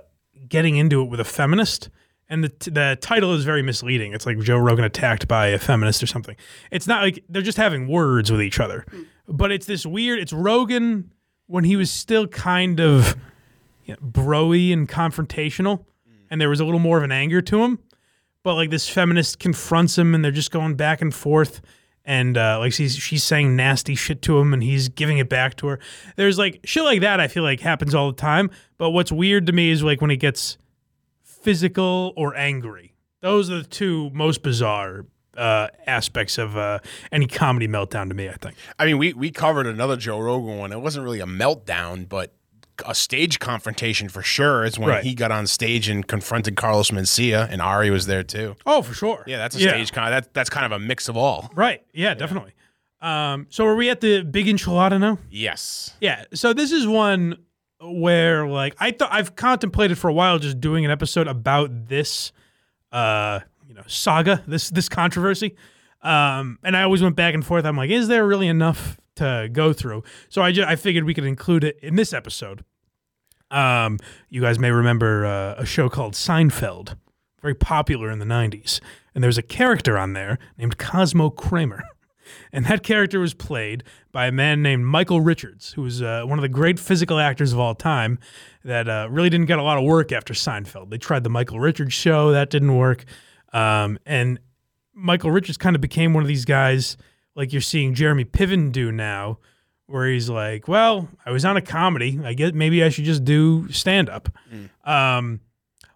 getting into it with a feminist. And the, t- the title is very misleading. It's like Joe Rogan attacked by a feminist or something. It's not like they're just having words with each other, but it's this weird. It's Rogan when he was still kind of you know, broy and confrontational, and there was a little more of an anger to him. But like this feminist confronts him, and they're just going back and forth, and uh, like she's she's saying nasty shit to him, and he's giving it back to her. There's like shit like that. I feel like happens all the time. But what's weird to me is like when it gets physical or angry. Those are the two most bizarre uh, aspects of uh, any comedy meltdown to me. I think. I mean, we we covered another Joe Rogan one. It wasn't really a meltdown, but a stage confrontation for sure. Is when Right. he got on stage and confronted Carlos Mencia, and Ari was there too. Oh, for sure. Yeah, that's a Yeah. stage con. That that's kind of a mix of all. Right. Yeah, definitely. Um, so are we at the big enchilada now? Yes. Yeah. So this is one where like I thought I've contemplated for a while just doing an episode about this uh know saga, this this controversy. Um and I always went back and forth. I'm like, is there really enough to go through? So I just I figured we could include it in this episode. Um you guys may remember uh, a show called Seinfeld, very popular in the 90s. And there's a character on there named Cosmo Kramer. And that character was played by a man named Michael Richards, who was uh, one of the great physical actors of all time that uh, really didn't get a lot of work after Seinfeld. They tried the Michael Richards show, that didn't work. Um, and Michael Richards kind of became one of these guys like you're seeing Jeremy Piven do now, where he's like, well, I was on a comedy. I guess maybe I should just do stand up. Um,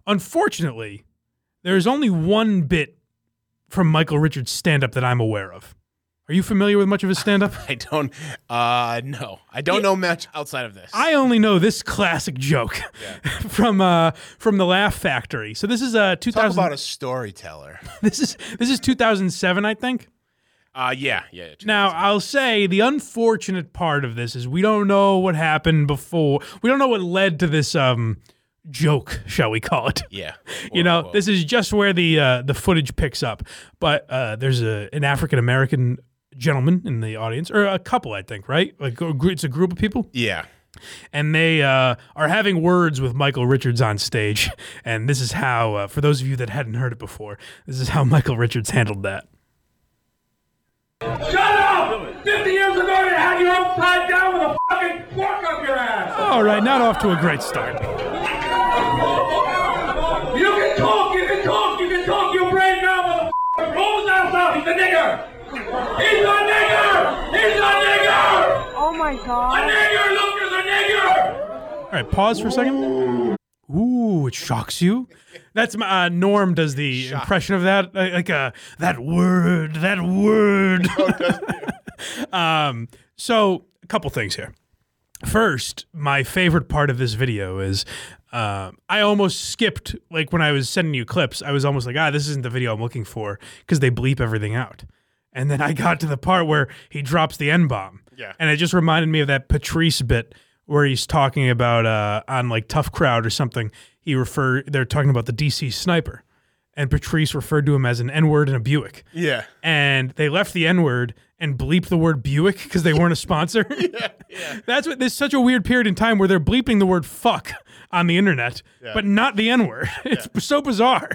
unfortunately, there's only one bit from Michael Richards stand up that I'm aware of. Are you familiar with much of his stand up? I don't. Uh, no, I don't know much outside of this. I only know this classic joke from uh, from the Laugh Factory. So this is uh, Talk about a storyteller. this is this is 2007, I think. Uh, yeah, yeah. Now, I'll say the unfortunate part of this is we don't know what happened before. We don't know what led to this um joke, shall we call it? Yeah. you know, this is just where the uh, the footage picks up. But uh, there's a an African American gentlemen in the audience, or a couple, I think, right? Like it's a group of people. Yeah. And they uh, are having words with Michael Richards on stage. And this is how, uh, for those of you that hadn't heard it before, this is how Michael Richards handled that. Shut up! 50 years ago, you had your upside down with a fucking fork up your ass! All right, not off to a great start. You can talk, you can talk, you can talk, you brave now, motherfucker! Rolls ass out, he's a nigger! He's a nigger! He's a nigger! Oh my god. A god. nigger, Lucas, a nigger! All right, pause for a second. Ooh, it shocks you. That's my uh, Norm does the impression of that, uh, like uh, that word, that word. um, so a couple things here. First, my favorite part of this video is uh, I almost skipped like when I was sending you clips. I was almost like, ah, this isn't the video I'm looking for because they bleep everything out. And then I got to the part where he drops the n bomb. Yeah. And it just reminded me of that Patrice bit where he's talking about uh, on like Tough Crowd or something. He refer they're talking about the DC sniper, and Patrice referred to him as an N word and a Buick. Yeah. And they left the N word and bleeped the word Buick because they weren't a sponsor. yeah, yeah. That's what. There's such a weird period in time where they're bleeping the word fuck on the internet, Yeah. but not the N word. It's so bizarre.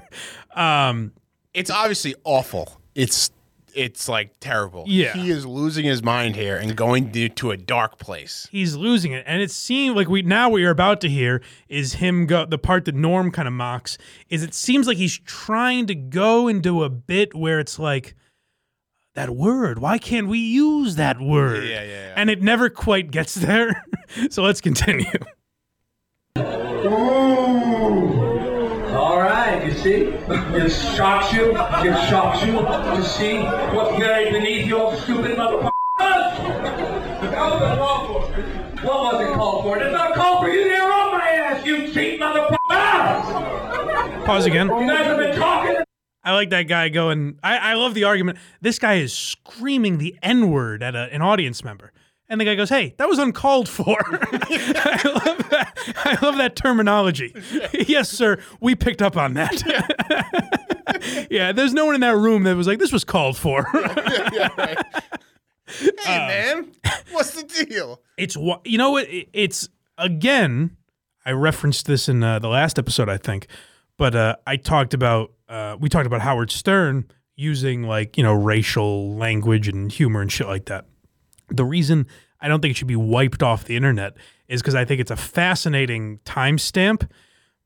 Um, It's obviously awful. It's it's like terrible. Yeah. He is losing his mind here and going to, to a dark place. he's losing it and it seemed like we now what you're about to hear is him go the part that norm kind of mocks is it seems like he's trying to go into a bit where it's like that word why can't we use that word Yeah, yeah, yeah. and it never quite gets there so let's continue All right, you see? It shocks you. It shocks you to see what's buried beneath your stupid motherfucker. That wasn't called for. What was it called for? It's not called for you to on my ass, you cheap motherfucker! pause again You guys have been talking. I like that guy going. I, I love the argument. This guy is screaming the N word at a, an audience member. And the guy goes, Hey, that was uncalled for. I, love that. I love that terminology. yes, sir. We picked up on that. yeah, there's no one in that room that was like, This was called for. Hey man, what's the deal? it's you know what It- it's again i referenced this in uh, the last episode i think but uh, i talked about uh, we talked about howard stern using like you know racial language and humor and shit like that the reason i don't think it should be wiped off the internet is because i think it's a fascinating timestamp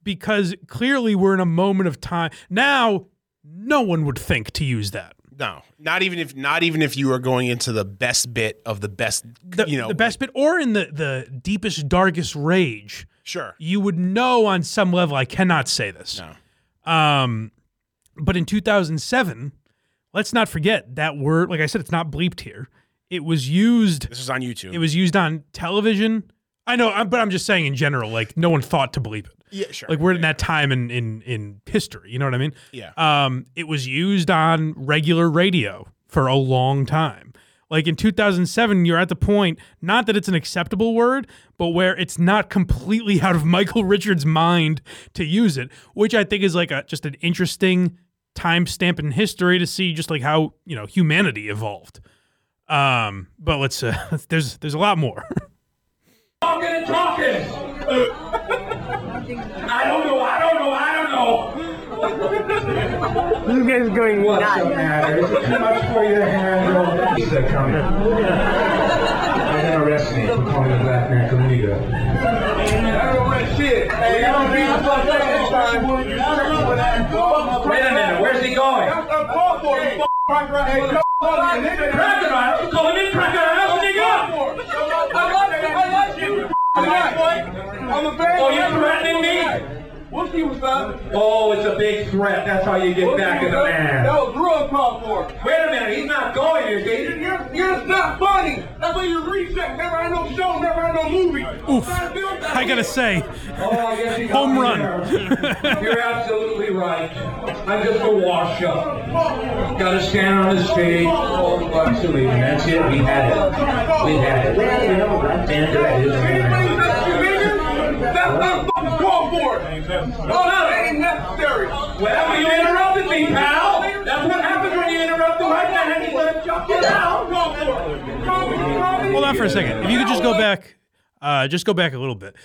because clearly we're in a moment of time now no one would think to use that No, not even if not even if you are going into the best bit of the best. the, you know, the best bit or in the the deepest darkest rage Sure. you would know on some level i cannot say this No. um but in 2007 let's not forget that word like i said it's not bleeped here it was used This is on YouTube. it was used on television i know but i'm just saying in general like no one thought to bleep it yeah, sure. like we're in that time in in in history you know what i mean Yeah. um it was used on regular radio for a long time like in 2007 you're at the point not that it's an acceptable word but where it's not completely out of michael richards mind to use it which i think is like a just an interesting timestamp in history to see just like how you know humanity evolved um but let's uh there's there's a lot more Talking and talking. I don't know. I don't know. I don't know. You guys going What's nuts. the matter? Is too much for you to handle? He's uh, coming. They're gonna arrest me for calling a black man Shit. Hey, I don't beat the fuck up this time. Wait a minute. Where's he going? Crocodile. Call him in crocodile, nigga. I'm a bad Oh, you're threatening me? We'll see what's up. Oh, it's a big threat. That's how you get back at the man. That was real called for. Wait a minute. He's not going, is he? You're, you're just not funny. That's why you reset. Never had no show, never had no movie. oof i gotta say Oh, I guess he home run. You're absolutely right. I'm just a wash up. Gotta stand on the stage. Oh, absolutely. And that's it. We had it. We had it. Well, you know, God it. That is That's not fucking called for. No, no, that ain't necessary. Well, you interrupted me, pal. That's what happens when you interrupt the white man. He let him jump Get down. Go for it. Call me, call me. Hold on for a second. If you could just go back, uh, just go back a little bit.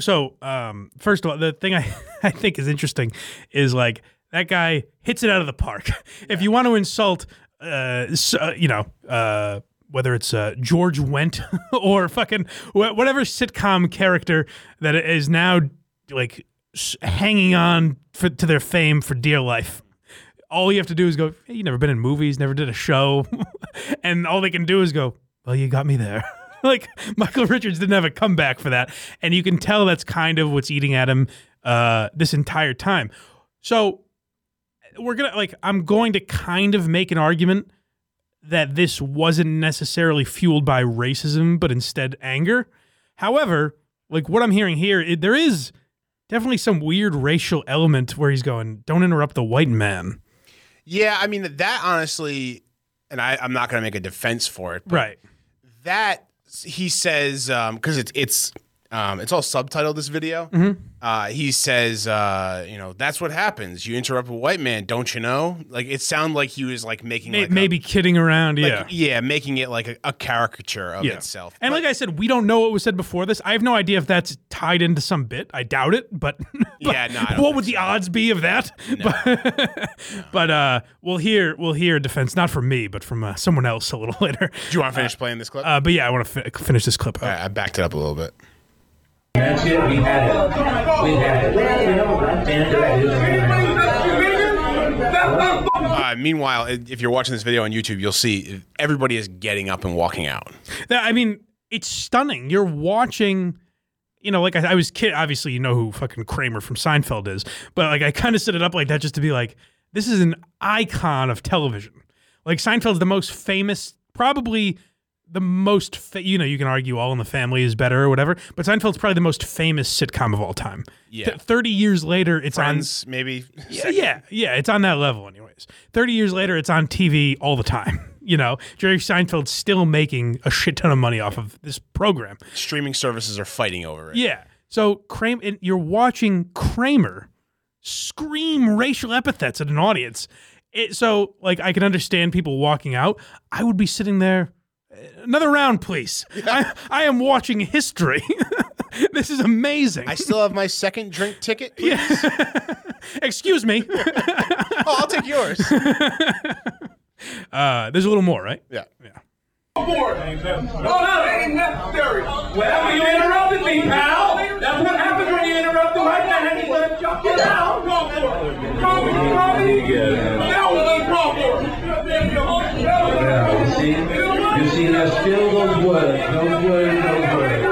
So, um, first of all, the thing I, I think is interesting is like that guy hits it out of the park. If you want to insult, uh, s- uh, you know, uh, whether it's uh, George Wendt or fucking wh- whatever sitcom character that is now like hanging on for, to their fame for dear life all you have to do is go, hey, you never been in movies, never did a show. and all they can do is go, well, you got me there. like Michael Richards didn't have a comeback for that. And you can tell that's kind of what's eating at him uh, this entire time. So we're going to, like, I'm going to kind of make an argument that this wasn't necessarily fueled by racism, but instead anger. However, like what I'm hearing here, it, there is definitely some weird racial element where he's going, don't interrupt the white man. Yeah, I mean that honestly, and I, I'm not going to make a defense for it. But Right. That he says um, because it's it's um, it's all subtitled. This video. Mhm. Uh, he says, uh, you know, that's what happens. You interrupt a white man, don't you know? Like it sounded like he was like making May- like a- maybe kidding around, like, yeah. yeah, making it like a, a caricature of Yeah. itself. And like I said, we don't know what was said before this. I have no idea if that's tied into some bit. I doubt it, but, but Yeah, no, what would the odds be of that? But, but uh, we'll hear we'll hear a defense not from me, but from uh, someone else a little later. Do you want to finish playing this clip? Uh, but yeah, I want to fi- finish this clip. Up. All right, I backed it up a little bit. That's it. We had it. We had it. Uh, meanwhile, if you're watching this video on YouTube, you'll see everybody is getting up and walking out. I mean, it's stunning. You're watching, you know, like I, I was kid. Obviously, you know who fucking Kramer from Seinfeld is, but like I kind of set it up like that just to be like, this is an icon of television. Like Seinfeld's the most famous, probably the most. Fa- you know, you can argue All in the Family is better or whatever, but Seinfeld's probably the most famous sitcom of all time. Yeah. Th- Thirty years later, it's Friends, maybe. on. Yeah, yeah, yeah, it's on that level, anyways. Thirty years later, it's on TV all the time. You know, Jerry Seinfeld's still making a shit ton of money off of this program. Streaming services are fighting over it. Yeah. So Kramer, and you're watching Kramer scream racial epithets at an audience. It, so, like, I can understand people walking out. I would be sitting there. Another round, please. I, I am watching history. this is amazing. I still have my second drink ticket. Please? Excuse me. oh, I'll take yours. Uh, there's a little more, right? Yeah. Yeah. No, that ain't necessary. Well, you interrupted me, pal. That's what happens when you interrupt the right man. He's gonna jump you down. Go for it. Call me, call me. Now we're gonna call for it. You see, you those words, those words.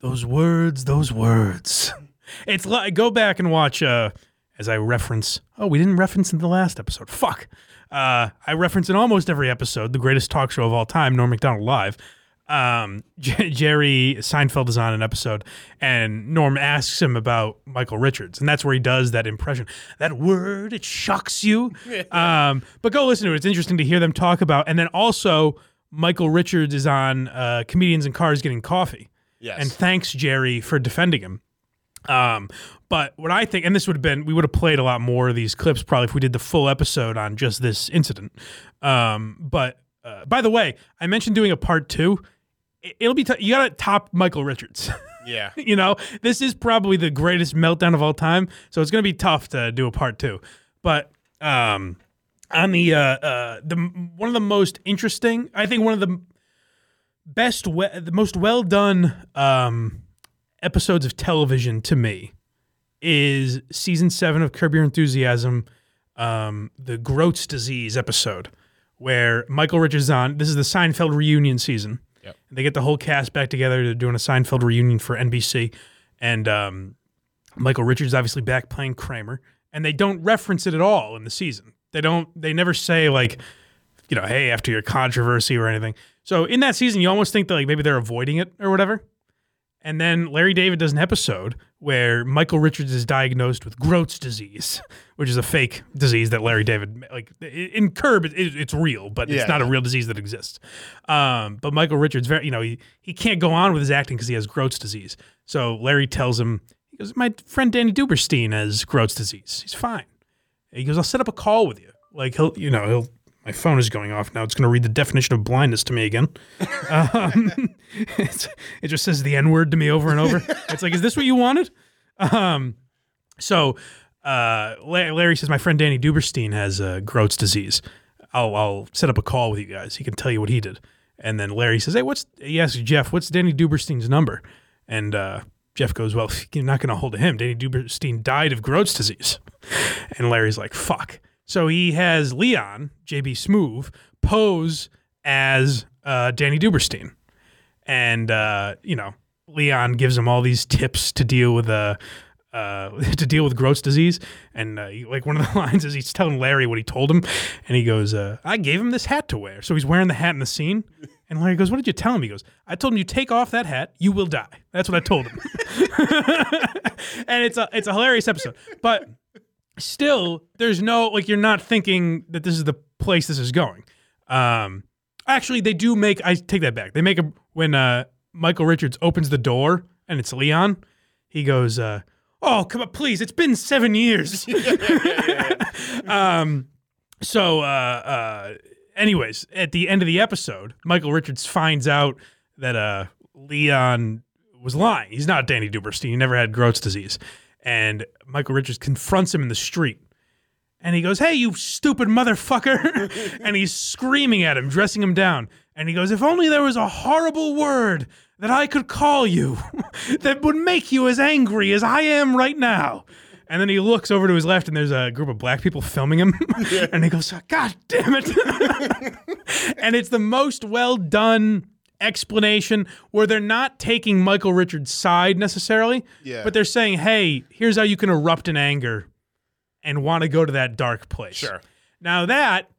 Those words, those words. It's like go back and watch uh as I reference. Oh, we didn't reference in the last episode. Fuck. Uh, I reference in almost every episode the greatest talk show of all time, Norm Macdonald Live. Um, J- Jerry Seinfeld is on an episode, and Norm asks him about Michael Richards, and that's where he does that impression. That word, it shocks you. um, but go listen to it. It's interesting to hear them talk about. And then also, Michael Richards is on uh, Comedians in Cars Getting Coffee. Yes. And thanks, Jerry, for defending him. Um, but what I think, and this would have been, we would have played a lot more of these clips probably if we did the full episode on just this incident. Um, but uh, by the way, I mentioned doing a part two. It- It'll be, t- you got to top Michael Richards. Yeah. you know, this is probably the greatest meltdown of all time. So it's going to be tough to do a part two. But, um, on the, uh, uh, the, one of the most interesting, I think one of the best, we- the most well done, um, episodes of television to me is season seven of Curb Your Enthusiasm, um, the Groats disease episode, where Michael Richards on. This is the Seinfeld reunion season. Yep. They get the whole cast back together. They're doing a Seinfeld reunion for NBC, and um, Michael Richards obviously back playing Kramer, and they don't reference it at all in the season. They don't. They never say like, you know, hey, after your controversy or anything. So in that season, you almost think that like maybe they're avoiding it or whatever. And then Larry David does an episode where Michael Richards is diagnosed with Groats disease, which is a fake disease that Larry David like in Curb. It, it's real, but Yeah. it's not a real disease that exists. Um, but Michael Richards, very you know, he he can't go on with his acting because he has Groats disease. So Larry tells him, he goes, "My friend Danny Duberstein has Groats disease. He's fine." He goes, I'll set up a call with you. Like he'll, you know, he'll. My phone is going off now. It's going to read the definition of blindness to me again. Um, it just says the N word to me over and over. It's like, is this what you wanted? Um, so uh, Larry says my friend Danny Duberstein has uh, Groat's disease. I'll, I'll set up a call with you guys. He can tell you what he did. And then Larry says, "Hey, what's?" He asks Jeff, "What's Danny Duberstein's number?" And uh, Jeff goes, "Well, you're not going to hold to him. Danny Duberstein died of Groat's disease." And Larry's like, "Fuck." So he has Leon JB Smoove pose as uh, Danny Duberstein, and uh, you know Leon gives him all these tips to deal with uh, uh, to deal with Groat's disease. And uh, he- like one of the lines is he's telling Larry what he told him, and he goes, uh, "I gave him this hat to wear." So he's wearing the hat in the scene. And Larry goes, "What did you tell him?" He goes, "I told him you take off that hat, you will die." That's what I told him. and it's a it's a hilarious episode, but still, there's no like you're not thinking that this is the place this is going. Um, actually, they do make. I take that back. They make a when uh, Michael Richards opens the door and it's Leon. He goes, uh, "Oh, come on, please! It's been seven years." um, so, uh, uh, anyways, at the end of the episode, Michael Richards finds out that uh, Leon was lying. He's not Danny Duberstein. He never had Groat's disease. And Michael Richards confronts him in the street. And he goes, Hey, you stupid motherfucker. and he's screaming at him, dressing him down. And he goes, If only there was a horrible word that I could call you that would make you as angry as I am right now. And then he looks over to his left, and there's a group of black people filming him. and he goes, God damn it. and it's the most well done explanation where they're not taking Michael Richards' side necessarily, Yeah. but they're saying, hey, here's how you can erupt in anger and want to go to that dark place. Sure. Now, that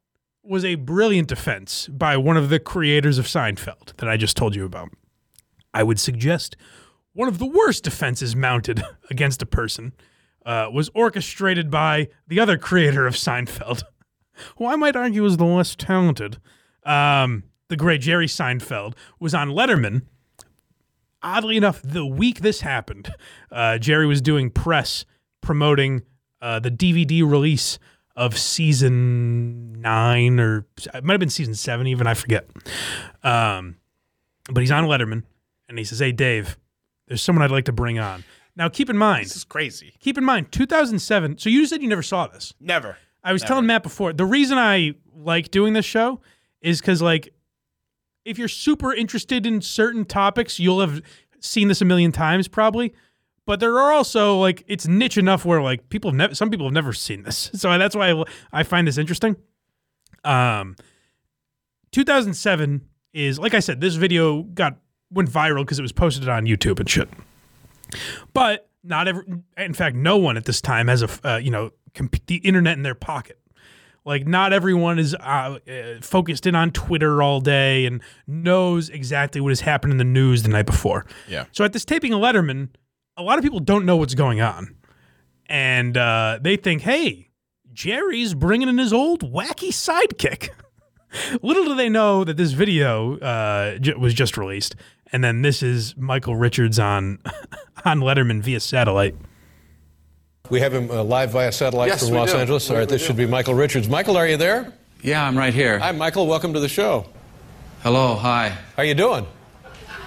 was a brilliant defense by one of the creators of Seinfeld that I just told you about. I would suggest one of the worst defenses mounted against a person uh, was orchestrated by the other creator of Seinfeld, who I might argue is the less talented. Um, the great Jerry Seinfeld was on Letterman. Oddly enough, the week this happened, uh, Jerry was doing press promoting uh, the DVD release of season nine, or it might have been season seven, even I forget. Um, but he's on Letterman, and he says, "Hey, Dave, there's someone I'd like to bring on." Now, keep in mind, This is crazy. keep in mind, 2007. So you said you never saw this. Never. I was Never. telling Matt before. The reason I like doing this show is because, like, if you're super interested in certain topics, you'll have seen this a million times probably. But there are also like it's niche enough where like people have never, some people have never seen this, so that's why I, I find this interesting. Um, 2007 is like I said, this video got went viral because it was posted on YouTube and shit. But not every, in fact, no one at this time has a uh, you know comp- the internet in their pocket. Like not everyone is uh, uh, focused in on Twitter all day and knows exactly what has happened in the news the night before. Yeah. So at this taping of Letterman, a lot of people don't know what's going on, and uh, they think, "Hey, Jerry's bringing in his old wacky sidekick." Little do they know that this video uh, j- was just released, and then this is Michael Richards on on Letterman via satellite. We have him uh, live via satellite Yes, from Los do. Angeles. We- All right, this do. should be Michael Richards. Michael, are you there? Yeah, I'm right here. Hi, Michael. Welcome to the show. Hello, hi. How are you doing?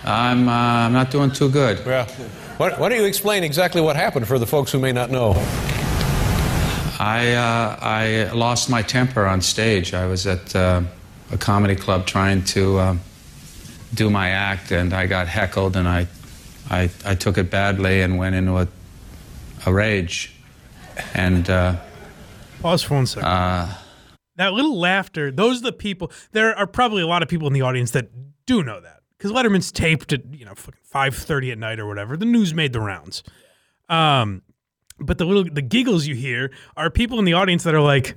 I'm uh, I'm not doing too good. Yeah. Why, why don't you explain exactly what happened for the folks who may not know? I uh, I lost my temper on stage. I was at uh, a comedy club trying to um, do my act, and I got heckled, and I I, I took it badly and went into a, a rage, and. Uh, Pause for one second. Uh, that little laughter, those are the people. There are probably a lot of people in the audience that do know that because Letterman's taped at you know five thirty at night or whatever. The news made the rounds. Um, but the little the giggles you hear are people in the audience that are like,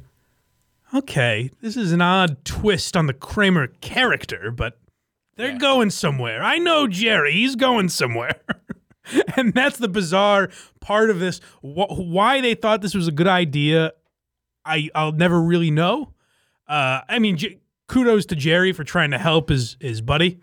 okay, this is an odd twist on the Kramer character, but they're going somewhere. I know Jerry; he's going somewhere. and that's the bizarre part of this. Wh- why they thought this was a good idea, I I'll never really know. Uh, I mean, J- kudos to Jerry for trying to help his his buddy.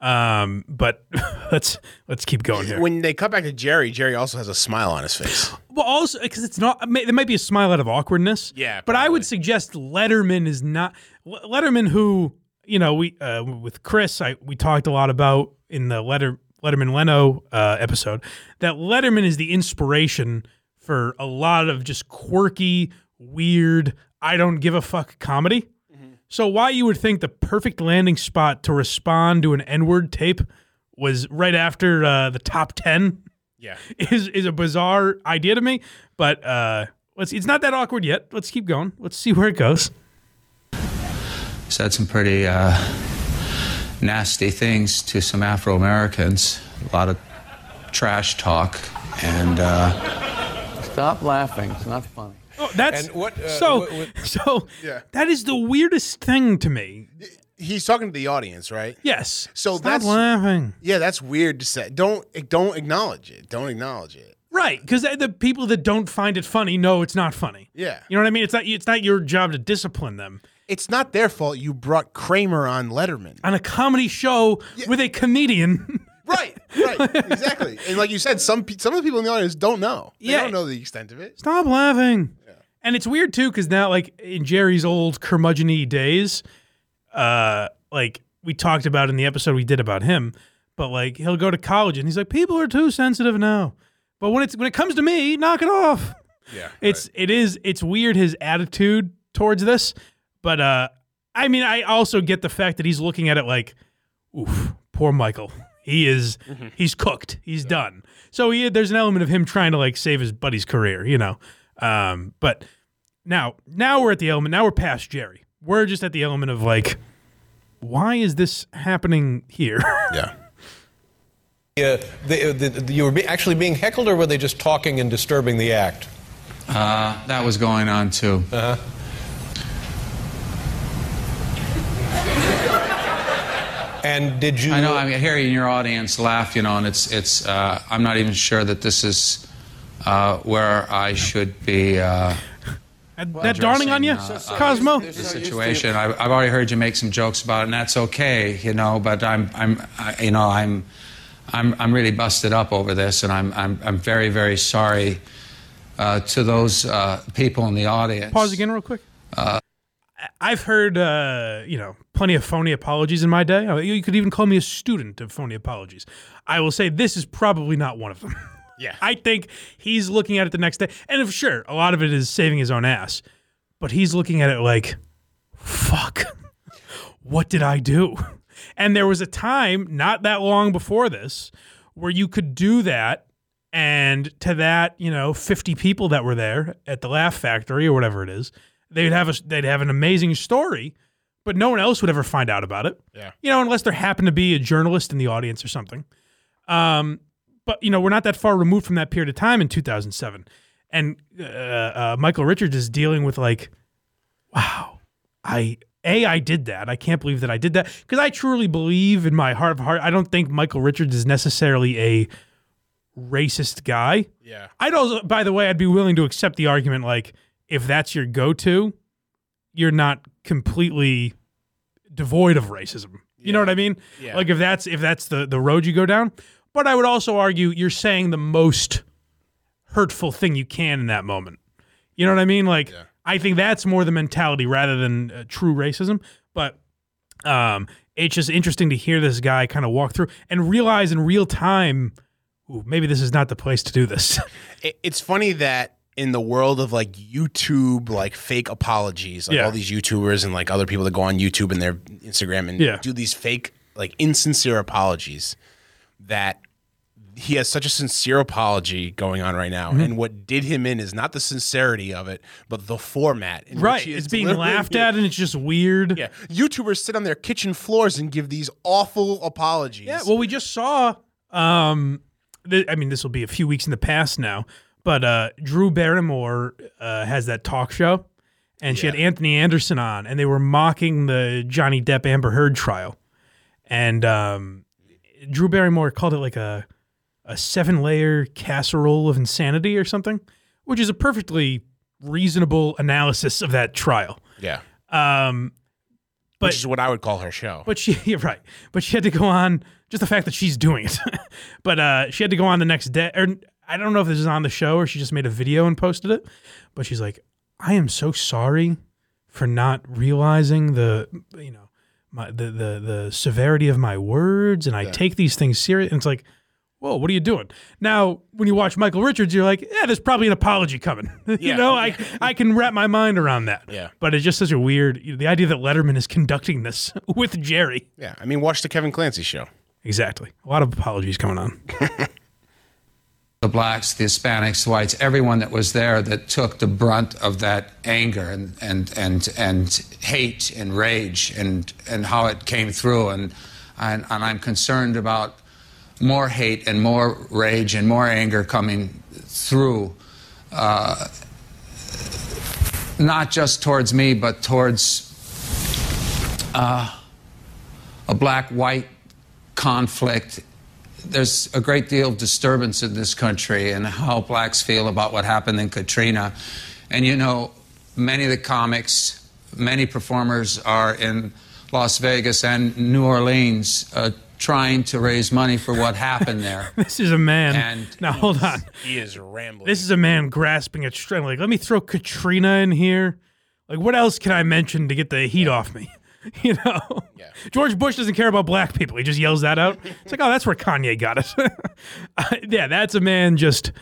Um, but let's let's keep going here. When they cut back to Jerry, Jerry also has a smile on his face. Well, also because it's not. There might be a smile out of awkwardness. Yeah, but I would suggest Letterman is not Letterman. Who you know we uh, with Chris, I we talked a lot about in the Letter Letterman Leno uh, episode that Letterman is the inspiration for a lot of just quirky, weird, I don't give a fuck comedy. So why you would think the perfect landing spot to respond to an N-word tape was right after uh, the top ten Yeah. is is a bizarre idea to me. But uh, let's. It's not that awkward yet. Let's keep going. Let's see where it goes. said some pretty uh, nasty things to some Afro Americans. A lot of trash talk, and uh, Stop laughing. It's not funny. Oh, that's And what, uh, so. what- what- so Yeah. that is the weirdest thing to me. He's talking to the audience, right? Yes. So Stop that's laughing. Yeah, that's weird to say. Don't don't acknowledge it. Don't acknowledge it. Right, because the people that don't find it funny know it's not funny. Yeah. You know what I mean? It's not. It's not your job to discipline them It's not their fault you brought Kramer on Letterman. on a comedy show with a comedian. Right, right, exactly. And like you said, some pe- some of the people in the audience don't know. They Yeah. don't know the extent of it. Stop laughing. And it's weird too, because now, like in Jerry's old curmudgeon days, uh, like we talked about in the episode we did about him, but like he'll go to college and he's like, people are too sensitive now. But when it's when it comes to me, knock it off. Yeah, It's it is it's weird his attitude towards this, but uh, I mean, I also get the fact that he's looking at it like, oof, poor Michael. He is he's cooked. He's done. So he, there's an element of him trying to like save his buddy's career, you know. Um, but now now we're at the element. Now we're past Jerry. We're just at the element of like, why is this happening here? Yeah. Uh, the, the, the- you were be- actually being heckled, or were they just talking and disturbing the act? uh, that was going on too. Uh-huh. And did you? I know. I mean, hearing your audience laugh, you know, and it's it's. Uh, I'm not even sure that this is uh, where I should be. Uh, that that dawning on you, addressing, uh, Cosmo? the situation. I, I've already heard you make some jokes about it, and that's okay, you know. But I'm, I'm, I, you know, I'm, I'm, I'm really busted up over this, and I'm, I'm, I'm very, very sorry uh, to those uh, people in the audience. Pause again, real quick. I've heard, uh, you know, plenty of phony apologies in my day. Uh, You could even call me a student of phony apologies. I will say this is probably not one of them. Yeah. I think he's looking at it the next day. And if sure, a lot of it is saving his own ass, but he's looking at it like, fuck, what did I do? And there was a time not that long before this where you could do that. And to that, you know, 50 people that were there at the Laugh Factory or whatever it is, they'd have a, they'd have an amazing story, but no one else would ever find out about it. Yeah. You know, unless there happened to be a journalist in the audience or something. Um, but you know, we're not that far removed from that period of time in 2007, and uh, uh, Michael Richards is dealing with like, wow, I a I did that. I can't believe that I did that because I truly believe in my heart of heart. I don't think Michael Richards is necessarily a racist guy. Yeah. I'd also, by the way, I'd be willing to accept the argument like if that's your go-to, you're not completely devoid of racism. You know what I mean? Yeah. Like if that's if that's the the road you go down. But I would also argue you're saying the most hurtful thing you can in that moment. You know what I mean? Like I think that's more the mentality rather than uh, true racism. But um, it's just interesting to hear this guy kind of walk through and realize in real time, ooh, maybe this is not the place to do this. It, it's funny that in the world of like YouTube, like fake apologies, like Yeah. all these YouTubers and like other people that go on YouTube and their Instagram and Yeah. do these fake, like insincere apologies, that he has such a sincere apology going on right now. Mhm. And what did him in is not the sincerity of it, but the format. in which right. he is It's being delivering laughed it. at and it's just weird. Yeah. YouTubers sit on their kitchen floors and give these awful apologies. Yeah, well, we just saw. Um, th- I mean, this will be a few weeks in the past now, but uh, Drew Barrymore uh, has that talk show, and she had Anthony Anderson on, and they were mocking the Johnny Depp Amber Heard trial, and um, Drew Barrymore called it like a a seven layer casserole of insanity or something, which is a perfectly reasonable analysis of that trial. Yeah. Um, But Which is what I would call her show. But she, you're right. But she had to go on just the fact that she's doing it. but uh, she had to go on the next day. Or I don't know if this is on the show or she just made a video and posted it. But she's like, I am so sorry for not realizing the, you know, my the the the severity of my words, and I take these things serious. And it's like, whoa, what are you doing? Now, when you watch Michael Richards, you're like, yeah, there's probably an apology coming. you Yeah. know, I I can wrap my mind around that. Yeah. But it's just such a weird the idea that Letterman is conducting this with Jerry. Yeah, I mean, watch the Kevin Clancy show. Exactly. A lot of apologies coming on. the blacks, the Hispanics, the whites, everyone that was there that took the brunt of that anger and and and and hate and rage and and how it came through and and, and I'm concerned about more hate and more rage and more anger coming through. Uh, not just towards me, but towards uh, a black white conflict there's a great deal of disturbance in this country and how blacks feel about what happened in Katrina. And you know, many of the comics, many performers are in Las Vegas and New Orleans uh, trying to raise money for what happened there. This is a man. And now hold on. He is rambling. This is a man grasping at strength. Like, let me throw Katrina in here. Like, what else can I mention to get the heat off me? You know, George Bush doesn't care about black people. He just yells that out. It's like, oh, that's where Kanye got it. Uh, yeah, that's a man just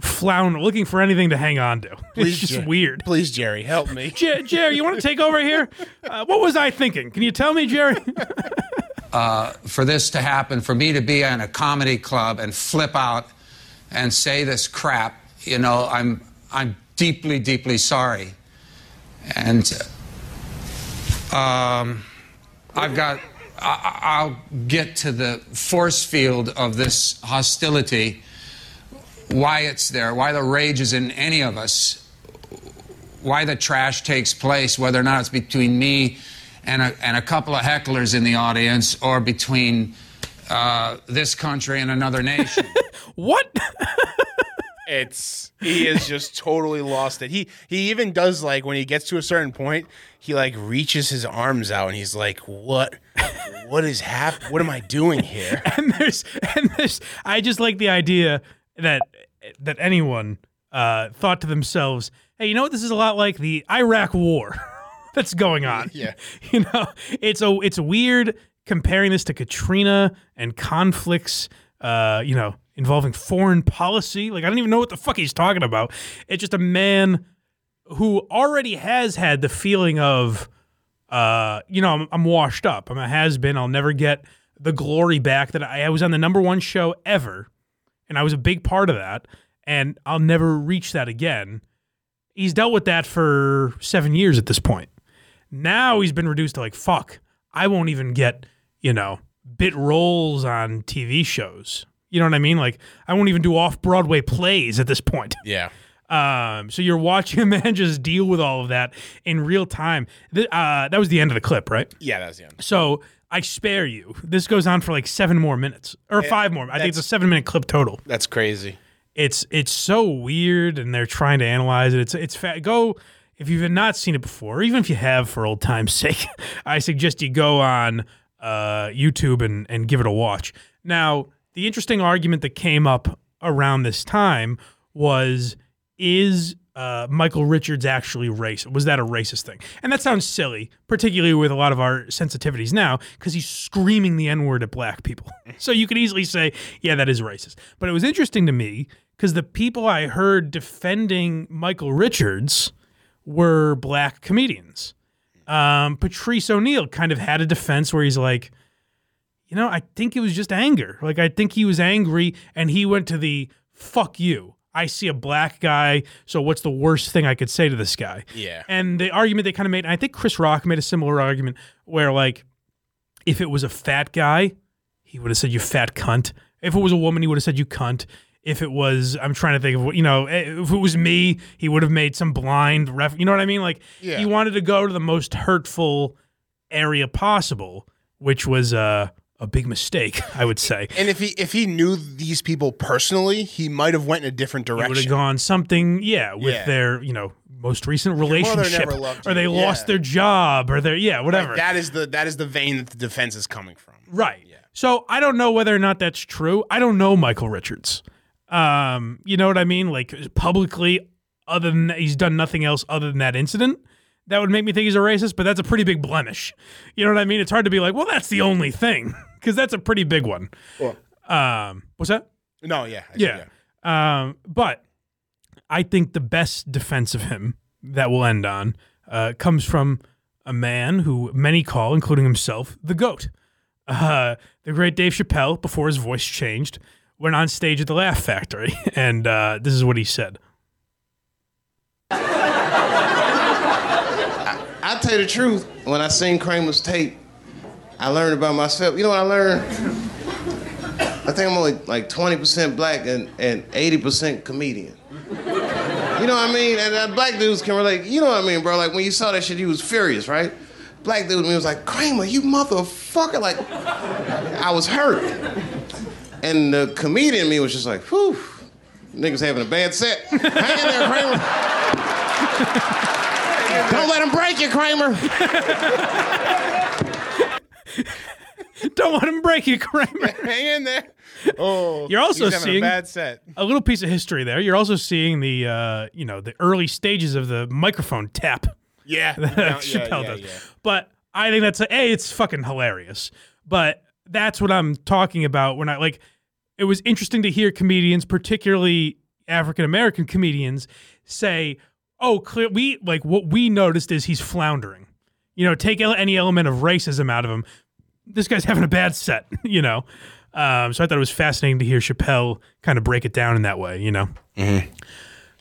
floundering, looking for anything to hang on to. Please, it's just Jer- weird. Please, Jerry, help me. Jer- Jerry, you want to take over here? Uh, what was I thinking? Can you tell me, Jerry? uh, for this to happen, for me to be in a comedy club and flip out and say this crap, you know, I'm I'm deeply, deeply sorry. And um, I've got. I, I'll get to the force field of this hostility. Why it's there? Why the rage is in any of us? Why the trash takes place? Whether or not it's between me and a, and a couple of hecklers in the audience, or between uh, this country and another nation. what? It's he is just totally lost it. He he even does like when he gets to a certain point, he like reaches his arms out and he's like, "What? What is hap? What am I doing here?" and there's and there's I just like the idea that that anyone uh, thought to themselves, "Hey, you know what? This is a lot like the Iraq War that's going on." Yeah. you know, it's a it's weird comparing this to Katrina and conflicts. Uh, you know, involving foreign policy. Like I don't even know what the fuck he's talking about. It's just a man who already has had the feeling of uh, you know, I'm, I'm washed up. I'm a has been. I'll never get the glory back that I, I was on the number one show ever, and I was a big part of that, and I'll never reach that again. He's dealt with that for seven years at this point. Now he's been reduced to like, fuck, I won't even get, you know, bit roles on TV shows. You know what I mean? Like, I won't even do off Broadway plays at this point. Yeah. Um, so you're watching a man just deal with all of that in real time. Th- uh, that was the end of the clip, right? Yeah, that was the end. So I spare you. This goes on for like seven more minutes or Yeah, five more. I think it's a seven minute clip total. That's crazy. It's it's so weird, and they're trying to analyze it. It's it's fa- go if you've not seen it before, or even if you have for old time's sake. I suggest you go on uh, YouTube and and give it a watch. Now, the interesting argument that came up around this time was is uh, Michael Richards actually racist? Was that a racist thing? And that sounds silly, particularly with a lot of our sensitivities now, because he's screaming the N word at black people. so you could easily say, yeah, that is racist. But it was interesting to me because the people I heard defending Michael Richards were black comedians. Um, Patrice O'Neal kind of had a defense where he's like, you know, I think it was just anger. Like, I think he was angry and he went to the fuck you. I see a black guy, so what's the worst thing I could say to this guy? Yeah. And the argument they kind of made, and I think Chris Rock made a similar argument where, like, if it was a fat guy, he would have said, you fat cunt. If it was a woman, he would have said, you cunt. If it was, I'm trying to think of what, you know, eh, if it was me, he would have made some blind ref. You know what I mean? Like, Yeah. he wanted to go to the most hurtful area possible, which was uh, a big mistake, I would say. And if he if he knew these people personally, he might have went in a different It would have gone something, yeah, with Yeah. their, you know, most recent relationship, or they lost their job, or their, yeah, whatever. Right, that is the that is the vein that the defense is coming from. Right. Yeah. So I don't know whether or not that's true. I don't know Michael Richards. Um, you know what I mean? Like publicly, other than that, he's done nothing else other than that incident. That would make me think he's a racist, but that's a pretty big blemish. You know what I mean? It's hard to be like, well, that's the only thing, because that's a pretty big one. Um, what's that? No, yeah, I said Yeah. Um, but I think the best defense of him that we'll end on uh, comes from a man who many call, including himself, the GOAT. Uh, the great Dave Chappelle, before his voice changed, went on stage at the Laugh Factory, and uh, this is what he said. I'll tell you the truth. When I seen Kramer's tape, I learned about myself. You know what I learned? I think I'm only like 20% black and, and 80% comedian. You know what I mean? And uh, black dudes can relate. You know what I mean, bro? Like when you saw that shit, you was furious, right? Black dude me was like, Kramer, you motherfucker. Like, I was hurt. And the comedian me was just like, whew, niggas having a bad set. Hang in there, Kramer. Don't let him break you, Kramer. Don't let him break you, Kramer. Hang in there. Oh, You're also he's seeing a bad set. a little piece of history there. You're also seeing the uh, you know the early stages of the microphone tap. Yeah, that yeah, Chappelle yeah, does. yeah. But I think that's a, a it's fucking hilarious. But that's what I'm talking about when I like. It was interesting to hear comedians, particularly African American comedians, say, "Oh, clear, we like what we noticed is he's floundering." You know, take any element of racism out of him. This guy's having a bad set. You know. Um, so I thought it was fascinating to hear Chappelle kind of break it down in that way. You know.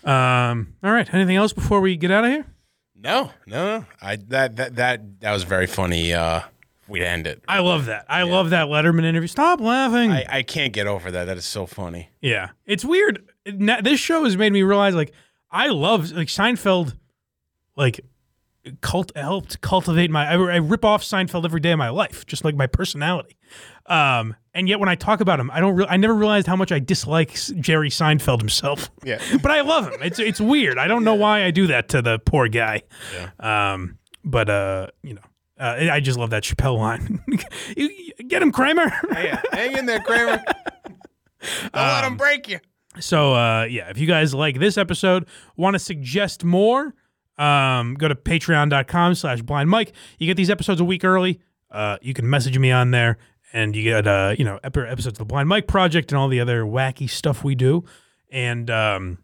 Um, all right. Anything else before we get out of here? No, no, no. I that that that that was very funny. Uh, we'd end it. I love that. I love that Letterman interview. Stop laughing. I, I can't get over that. That is so funny. yeah, it's weird. This show has made me realize, like, I love like Seinfeld. Like, cult helped cultivate my. I, I rip off Seinfeld every day of my life, just like my personality. Um, and yet when I talk about him, I don't. Re- I never realized how much I dislike Jerry Seinfeld himself. Yeah. but I love him. It's it's weird. I don't know why I do that to the poor guy. Yeah. Um, but uh, you know, uh, I just love that Chappelle line. You- you- Get him, Kramer. Yeah, hang in there, Kramer. Don't let him break you. So uh, yeah, if you guys like this episode, want to suggest more, um, go to patreon.com slash blind mike. You get these episodes a week early. Uh, you can message me on there and you get uh, you know, episodes of the Blind Mike Project and all the other wacky stuff we do. And um,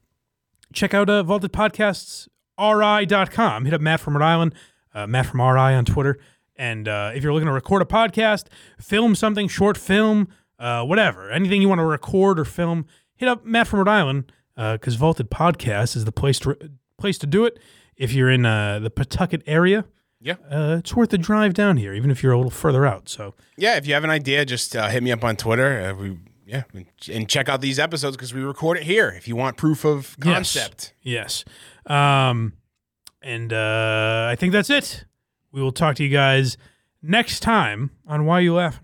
check out uh, Vaulted Podcasts, ri.com. Hit up Matt from Rhode Island, uh, Matt from RI on Twitter. And uh, if you're looking to record a podcast, film something, short film, uh, whatever, anything you want to record or film, hit up Matt from Rhode Island because Vaulted Podcast is the place to place to do it. If you're in uh, the Pawtucket area, Yeah. uh, it's worth the drive down here, even if you're a little further out. So Yeah, if you have an idea, just uh, hit me up on Twitter. Uh, we yeah, and check out these episodes because we record it here. If you want proof of concept. Yes. yes. Um, and uh, I think that's it. We will talk to you guys next time on Why You Laughing.